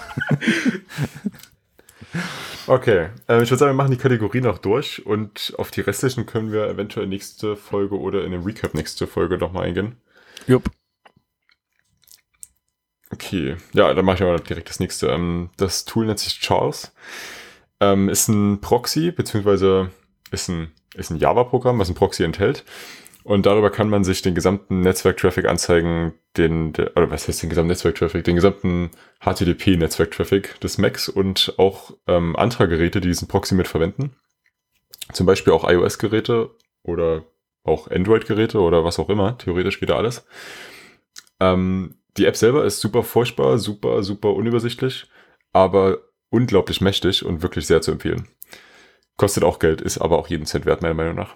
Okay, äh, ich würde sagen, wir machen die Kategorie noch durch und auf die restlichen können wir eventuell nächste Folge oder in dem Recap nächste Folge nochmal eingehen. Jupp. Okay, ja, dann mache ich aber direkt das nächste. Ähm, das Tool nennt sich Charles. Ähm, ist ein Proxy, beziehungsweise ist ein, ist ein Java-Programm, was ein Proxy enthält. Und darüber kann man sich den gesamten Netzwerk-Traffic anzeigen, den, der, oder was heißt den gesamten Netzwerk-Traffic? Den gesamten HTTP-Netzwerk-Traffic des Macs und auch ähm, anderer Geräte, die diesen Proxy mit verwenden. Zum Beispiel auch iOS-Geräte oder auch Android-Geräte oder was auch immer. Theoretisch geht da alles. Ähm, die App selber ist super furchtbar, super, super unübersichtlich, aber unglaublich mächtig und wirklich sehr zu empfehlen. Kostet auch Geld, ist aber auch jeden Cent wert, meiner Meinung nach.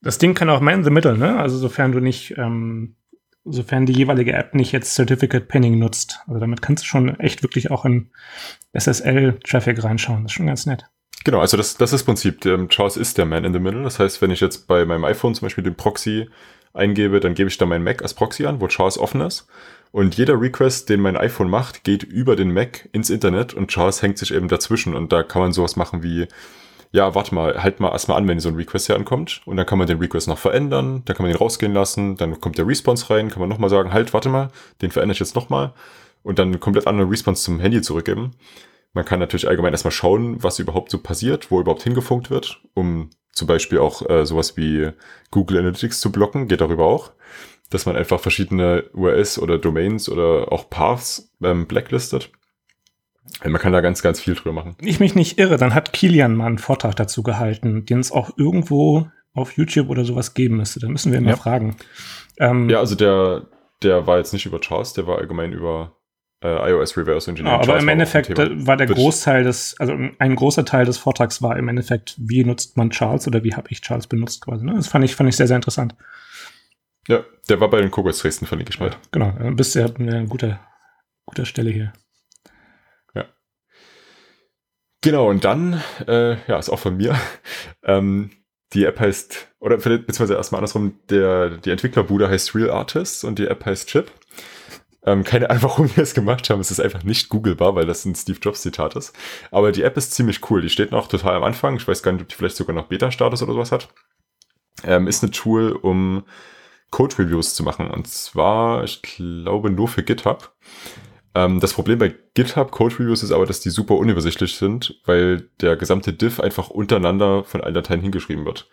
Das Ding kann auch man in the middle, ne? Also sofern du nicht, ähm, sofern die jeweilige App nicht jetzt Certificate Pinning nutzt. Also damit kannst du schon echt wirklich auch in SSL-Traffic reinschauen. Das ist schon ganz nett. Genau, also das, das ist das Prinzip. Charles ist der Man in the Middle. Das heißt, wenn ich jetzt bei meinem iPhone zum Beispiel den Proxy eingebe, dann gebe ich da mein Mac als Proxy an, wo Charles offen ist. Und jeder Request, den mein iPhone macht, geht über den Mac ins Internet und Charles hängt sich eben dazwischen. Und da kann man sowas machen wie, ja, warte mal, halt mal erstmal an, wenn so ein Request hier ankommt. Und dann kann man den Request noch verändern, dann kann man ihn rausgehen lassen, dann kommt der Response rein, kann man nochmal sagen, halt, warte mal, den verändere ich jetzt nochmal. Und dann komplett andere Response zum Handy zurückgeben. Man kann natürlich allgemein erstmal schauen, was überhaupt so passiert, wo überhaupt hingefunkt wird, um zum Beispiel auch äh, sowas wie Google Analytics zu blocken, geht darüber auch, dass man einfach verschiedene URLs oder Domains oder auch Paths ähm, blacklistet. Man kann da ganz, ganz viel drüber machen. Wenn ich mich nicht irre, dann hat Kilian mal einen Vortrag dazu gehalten, den es auch irgendwo auf YouTube oder sowas geben müsste. Da müssen wir ihn ja. mal fragen. Ähm, ja, also der, der war jetzt nicht über Charles, der war allgemein über äh, iOS Reverse Engineering. Ja, aber im Endeffekt war der Großteil des, also ein großer Teil des Vortrags war im Endeffekt, wie nutzt man Charles oder wie habe ich Charles benutzt quasi. Ne? Das fand ich, fand ich sehr, sehr interessant. Ja, der war bei den Kogels Dresden, verlinke ich mal. Ja, genau, bist ja an guter, guter Stelle hier. Ja. Genau, und dann, äh, ja, ist auch von mir, ähm, die App heißt, oder beziehungsweise erstmal andersrum, der, die Entwicklerbude heißt Real Artists und die App heißt Chip. Ähm, keine Ahnung, warum wir es gemacht haben. Es ist einfach nicht googlebar, weil das ein Steve Jobs Zitat ist. Aber die App ist ziemlich cool. Die steht noch total am Anfang. Ich weiß gar nicht, ob die vielleicht sogar noch Beta-Status oder sowas hat. Ähm, ist ein Tool, um Code-Reviews zu machen. Und zwar, ich glaube, nur für GitHub. Ähm, das Problem bei GitHub Code Reviews ist aber, dass die super unübersichtlich sind, weil der gesamte Diff einfach untereinander von allen Dateien hingeschrieben wird.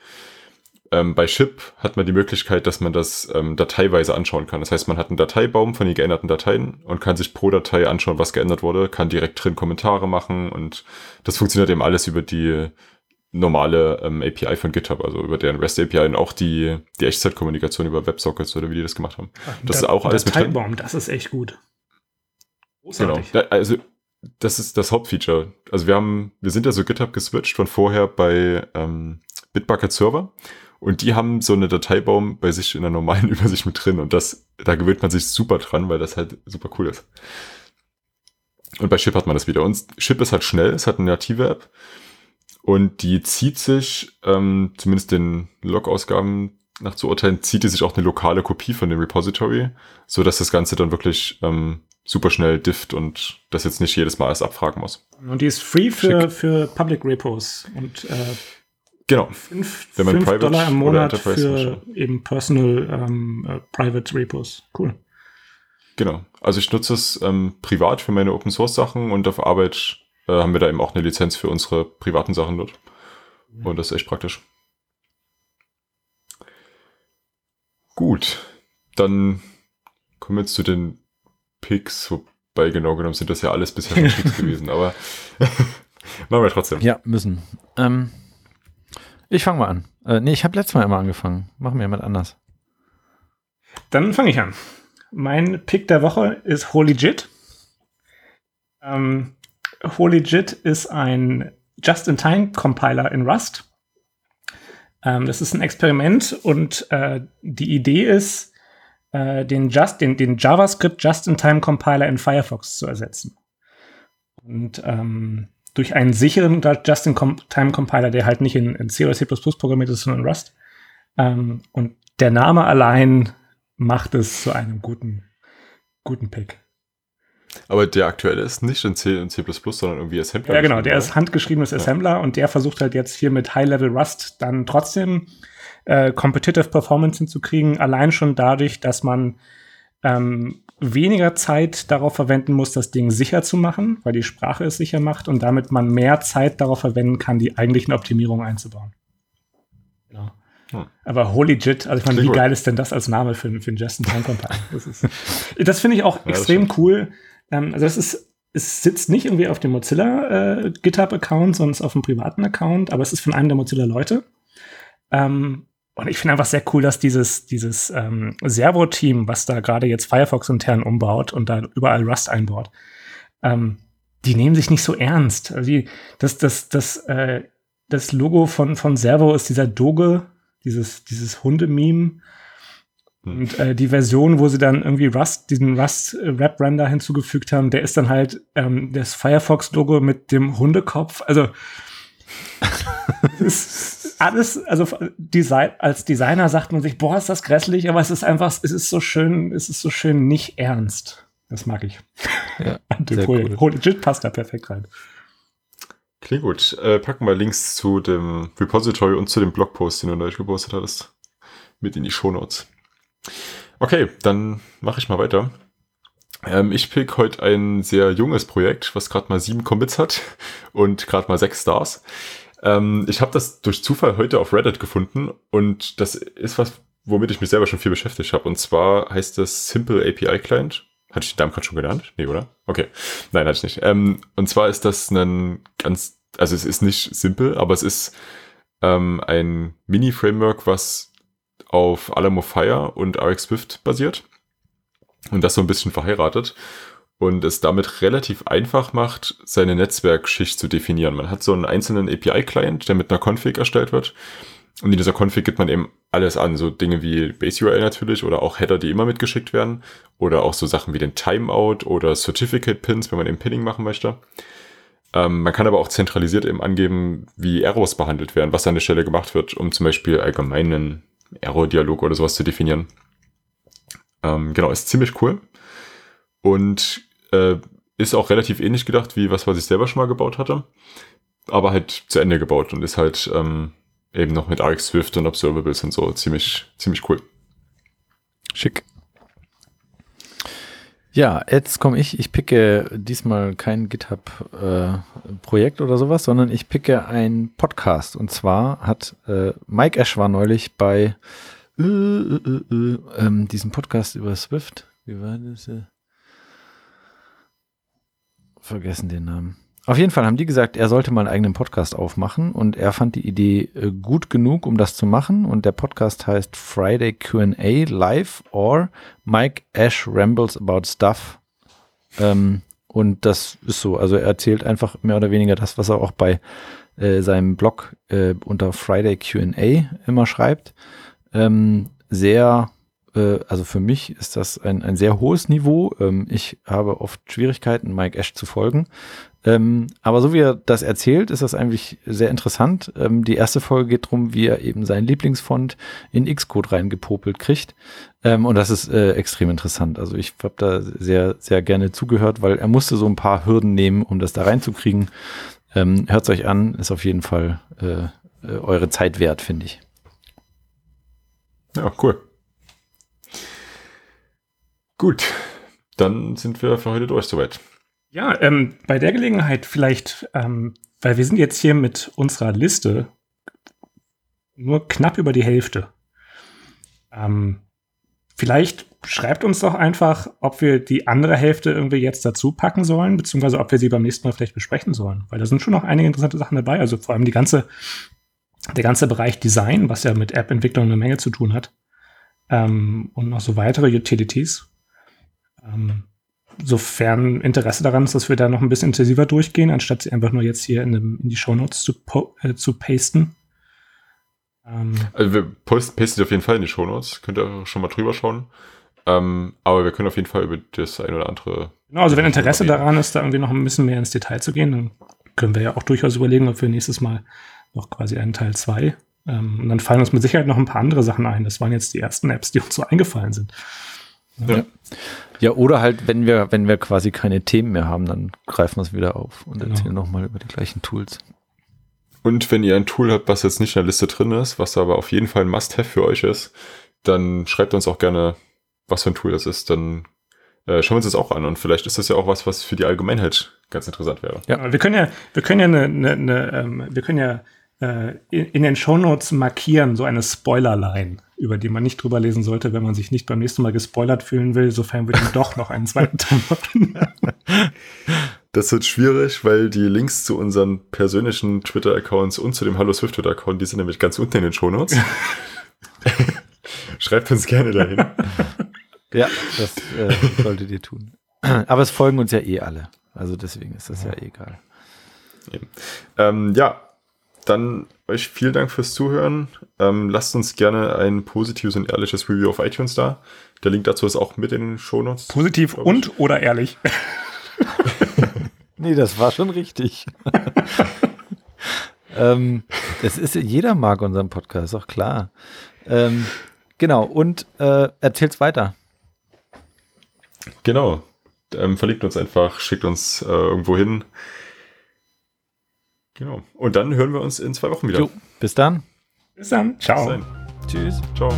Ähm, bei Ship hat man die Möglichkeit, dass man das ähm, dateiweise anschauen kann. Das heißt, man hat einen Dateibaum von den geänderten Dateien und kann sich pro Datei anschauen, was geändert wurde, kann direkt drin Kommentare machen und das funktioniert eben alles über die normale ähm, API von GitHub, also über deren REST API und auch die, die Echtzeitkommunikation über WebSockets oder wie die das gemacht haben. Das da, ist auch alles mit drin. Das ist echt gut. Großartig. Genau. Also das ist das Hauptfeature. Also wir haben, wir sind ja so GitHub geswitcht von vorher bei ähm, Bitbucket Server und die haben so eine Dateibaum bei sich in der normalen Übersicht mit drin und das, da gewöhnt man sich super dran, weil das halt super cool ist. Und bei Ship hat man das wieder. Und Ship ist halt schnell, es hat eine native App und die zieht sich, ähm, zumindest den Log-Ausgaben nach zu urteilen, zieht die sich auch eine lokale Kopie von dem Repository, so dass das Ganze dann wirklich ähm, super schnell difft und das jetzt nicht jedes Mal erst abfragen muss. Und die ist free für, für Public Repos und äh, genau. Fünf, Wenn man fünf Private Dollar im Monat für eben Personal ähm, äh, Private Repos. Cool. Genau. Also ich nutze es ähm, privat für meine Open Source Sachen und auf Arbeit äh, haben wir da eben auch eine Lizenz für unsere privaten Sachen dort. Und das ist echt praktisch. Gut, dann kommen wir jetzt zu den Picks, wobei genau genommen sind das ja alles bisher schon Picks gewesen, aber machen wir trotzdem. Ja, müssen. Ähm, ich fange mal an. Äh, nee, ich habe letztes Mal immer angefangen. Machen wir jemand anders. Dann fange ich an. Mein Pick der Woche ist Holy Jit. Ähm, Holy Jit ist ein Just-in-Time-Compiler in Rust. Ähm, das ist ein Experiment und äh, die Idee ist, äh, den, Just, den, den JavaScript Just-in-Time-Compiler in Firefox zu ersetzen. Und ähm, durch einen sicheren Just-in-Time-Compiler, der halt nicht in, in, C oder C++ programmiert ist, sondern in Rust. Ähm, und der Name allein macht es zu einem guten, guten Pick. Aber der aktuelle ist nicht in C und C++, sondern irgendwie Assembler. Ja, genau, der ist handgeschriebenes Assembler ja. und der versucht halt jetzt hier mit High-Level Rust dann trotzdem äh, Competitive Performance hinzukriegen, allein schon dadurch, dass man ähm, weniger Zeit darauf verwenden muss, das Ding sicher zu machen, weil die Sprache es sicher macht und damit man mehr Zeit darauf verwenden kann, die eigentlichen Optimierungen einzubauen. Genau. Hm. Aber holy jit, also ich meine, wie gut. geil ist denn das als Name für, für einen Justin Time Compiler? Das, das finde ich auch ja, extrem cool. Ähm, also das ist es sitzt nicht irgendwie auf dem Mozilla äh, GitHub-Account, sondern es ist auf einem privaten Account, aber es ist von einem der Mozilla-Leute. Ähm, und ich finde einfach sehr cool, dass dieses, dieses ähm, Servo-Team, was da gerade jetzt Firefox intern umbaut und da überall Rust einbaut, ähm, die nehmen sich nicht so ernst. Also die, das, das, das, äh, das Logo von, von Servo ist dieser Doge, dieses, dieses Hundememe. Hm. Und äh, die Version, wo sie dann irgendwie Rust, diesen Rust-Rap-Render hinzugefügt haben, der ist dann halt ähm, das Firefox-Logo mit dem Hundekopf. Also alles, also Design, als Designer sagt man sich, boah, ist das grässlich, aber es ist einfach, es ist so schön, es ist so schön nicht ernst. Das mag ich. Ja, sehr cool. Legit passt da perfekt rein. Klingt gut. Äh, packen wir Links zu dem Repository und zu dem Blogpost, den du neulich gepostet hattest, mit in die Shownotes. Okay, dann mache ich mal weiter. Ähm, ich pick heute ein sehr junges Projekt, was gerade mal sieben Commits hat und gerade mal sechs Stars. Ähm, ich habe das durch Zufall heute auf Reddit gefunden und das ist was, womit ich mich selber schon viel beschäftigt habe. Und zwar heißt das Simple API Client. Hatte ich den Namen gerade schon genannt? Nee, oder? Okay. Nein, hatte ich nicht. Ähm, und zwar ist das ein ganz, also es ist nicht simpel, aber es ist ähm, ein Mini-Framework, was auf Alamo Fire und RX Swift basiert und das so ein bisschen verheiratet und es damit relativ einfach macht, seine Netzwerkschicht zu definieren. Man hat so einen einzelnen API-Client, der mit einer Config erstellt wird. Und in dieser Config gibt man eben alles an, so Dinge wie Base-URL natürlich oder auch Header, die immer mitgeschickt werden oder auch so Sachen wie den Timeout oder Certificate-Pins, wenn man eben Pinning machen möchte. Ähm, man kann aber auch zentralisiert eben angeben, wie Errors behandelt werden, was an der Stelle gemacht wird, um zum Beispiel allgemeinen Error-Dialog oder sowas zu definieren. Ähm, genau, ist ziemlich cool. Und äh, ist auch relativ ähnlich gedacht wie was, was ich selber schon mal gebaut hatte. Aber halt zu Ende gebaut und ist halt ähm, eben noch mit Arc Swift und Observables und so ziemlich, ziemlich cool. Schick. Ja, jetzt komme ich. Ich picke diesmal kein GitHub-Projekt äh, oder sowas, sondern ich picke ein Podcast. Und zwar hat äh, Mike Ash war neulich bei äh, äh, äh, äh ähm, diesem Podcast über Swift. Wie war das? Vergessen den Namen. Auf jeden Fall haben die gesagt, er sollte mal einen eigenen Podcast aufmachen und er fand die Idee äh, gut genug, um das zu machen. Und der Podcast heißt Friday QA Live or Mike Ash Rambles About Stuff. Ähm, und das ist so. Also er erzählt einfach mehr oder weniger das, was er auch bei äh, seinem Blog äh, unter Friday QA immer schreibt. Ähm, sehr äh, also für mich ist das ein, ein sehr hohes Niveau. Ähm, ich habe oft Schwierigkeiten, Mike Ash zu folgen. Ähm, aber so wie er das erzählt, ist das eigentlich sehr interessant. Ähm, die erste Folge geht darum, wie er eben seinen Lieblingsfont in Xcode reingepopelt kriegt. Ähm, und das ist äh, extrem interessant. Also ich habe da sehr, sehr gerne zugehört, weil er musste so ein paar Hürden nehmen, um das da reinzukriegen. Ähm, Hört euch an, ist auf jeden Fall äh, äh, eure Zeit wert, finde ich. Ja, cool. Gut, dann sind wir für heute durch soweit. Ja, ähm, bei der Gelegenheit vielleicht, ähm, weil wir sind jetzt hier mit unserer Liste nur knapp über die Hälfte. Ähm, vielleicht schreibt uns doch einfach, ob wir die andere Hälfte irgendwie jetzt dazu packen sollen, beziehungsweise ob wir sie beim nächsten Mal vielleicht besprechen sollen. Weil da sind schon noch einige interessante Sachen dabei. Also vor allem die ganze, der ganze Bereich Design, was ja mit App-Entwicklung eine Menge zu tun hat. Ähm, und noch so weitere Utilities. Ähm, sofern Interesse daran ist, dass wir da noch ein bisschen intensiver durchgehen, anstatt sie einfach nur jetzt hier in, dem, in die Shownotes zu, äh, zu pasten. Ähm, also wir posten, pasten auf jeden Fall in die Shownotes, könnt ihr schon mal drüber schauen. Ähm, aber wir können auf jeden Fall über das ein oder andere. Genau, also wenn Interesse daran ist, da irgendwie noch ein bisschen mehr ins Detail zu gehen, dann können wir ja auch durchaus überlegen, ob wir nächstes Mal noch quasi einen Teil 2. Ähm, und dann fallen uns mit Sicherheit noch ein paar andere Sachen ein. Das waren jetzt die ersten Apps, die uns so eingefallen sind. Ja. ja. oder halt, wenn wir, wenn wir quasi keine Themen mehr haben, dann greifen wir es wieder auf und genau. erzählen nochmal über die gleichen Tools. Und wenn ihr ein Tool habt, was jetzt nicht in der Liste drin ist, was aber auf jeden Fall ein Must-Have für euch ist, dann schreibt uns auch gerne, was für ein Tool das ist. Dann äh, schauen wir uns das auch an und vielleicht ist das ja auch was, was für die Allgemeinheit ganz interessant wäre. Ja, wir können ja, wir können ja eine, eine, eine ähm, wir können ja äh, in, in den Shownotes markieren, so eine Spoilerline über die man nicht drüber lesen sollte, wenn man sich nicht beim nächsten Mal gespoilert fühlen will, sofern wir dann doch noch einen zweiten Teil machen. Das wird schwierig, weil die Links zu unseren persönlichen Twitter-Accounts und zu dem Hallo Swift Twitter-Account, die sind nämlich ganz unten in den Shownotes. Schreibt uns gerne dahin. Ja, das äh, solltet ihr tun. Aber es folgen uns ja eh alle. Also deswegen ist das ja, ja eh egal. Ähm, ja, dann euch vielen Dank fürs Zuhören. Ähm, lasst uns gerne ein positives und ehrliches Review auf iTunes da. Der Link dazu ist auch mit in den Shownotes. Positiv und oder ehrlich? nee, das war schon richtig. ähm, das ist, jeder mag unseren Podcast, ist auch klar. Ähm, genau, und äh, erzählt's weiter. Genau. Ähm, verlinkt uns einfach, schickt uns äh, irgendwo hin. Genau. Und dann hören wir uns in zwei Wochen wieder. Jo, bis dann. Bis dann. Ciao. Bis dann. Tschüss. Ciao.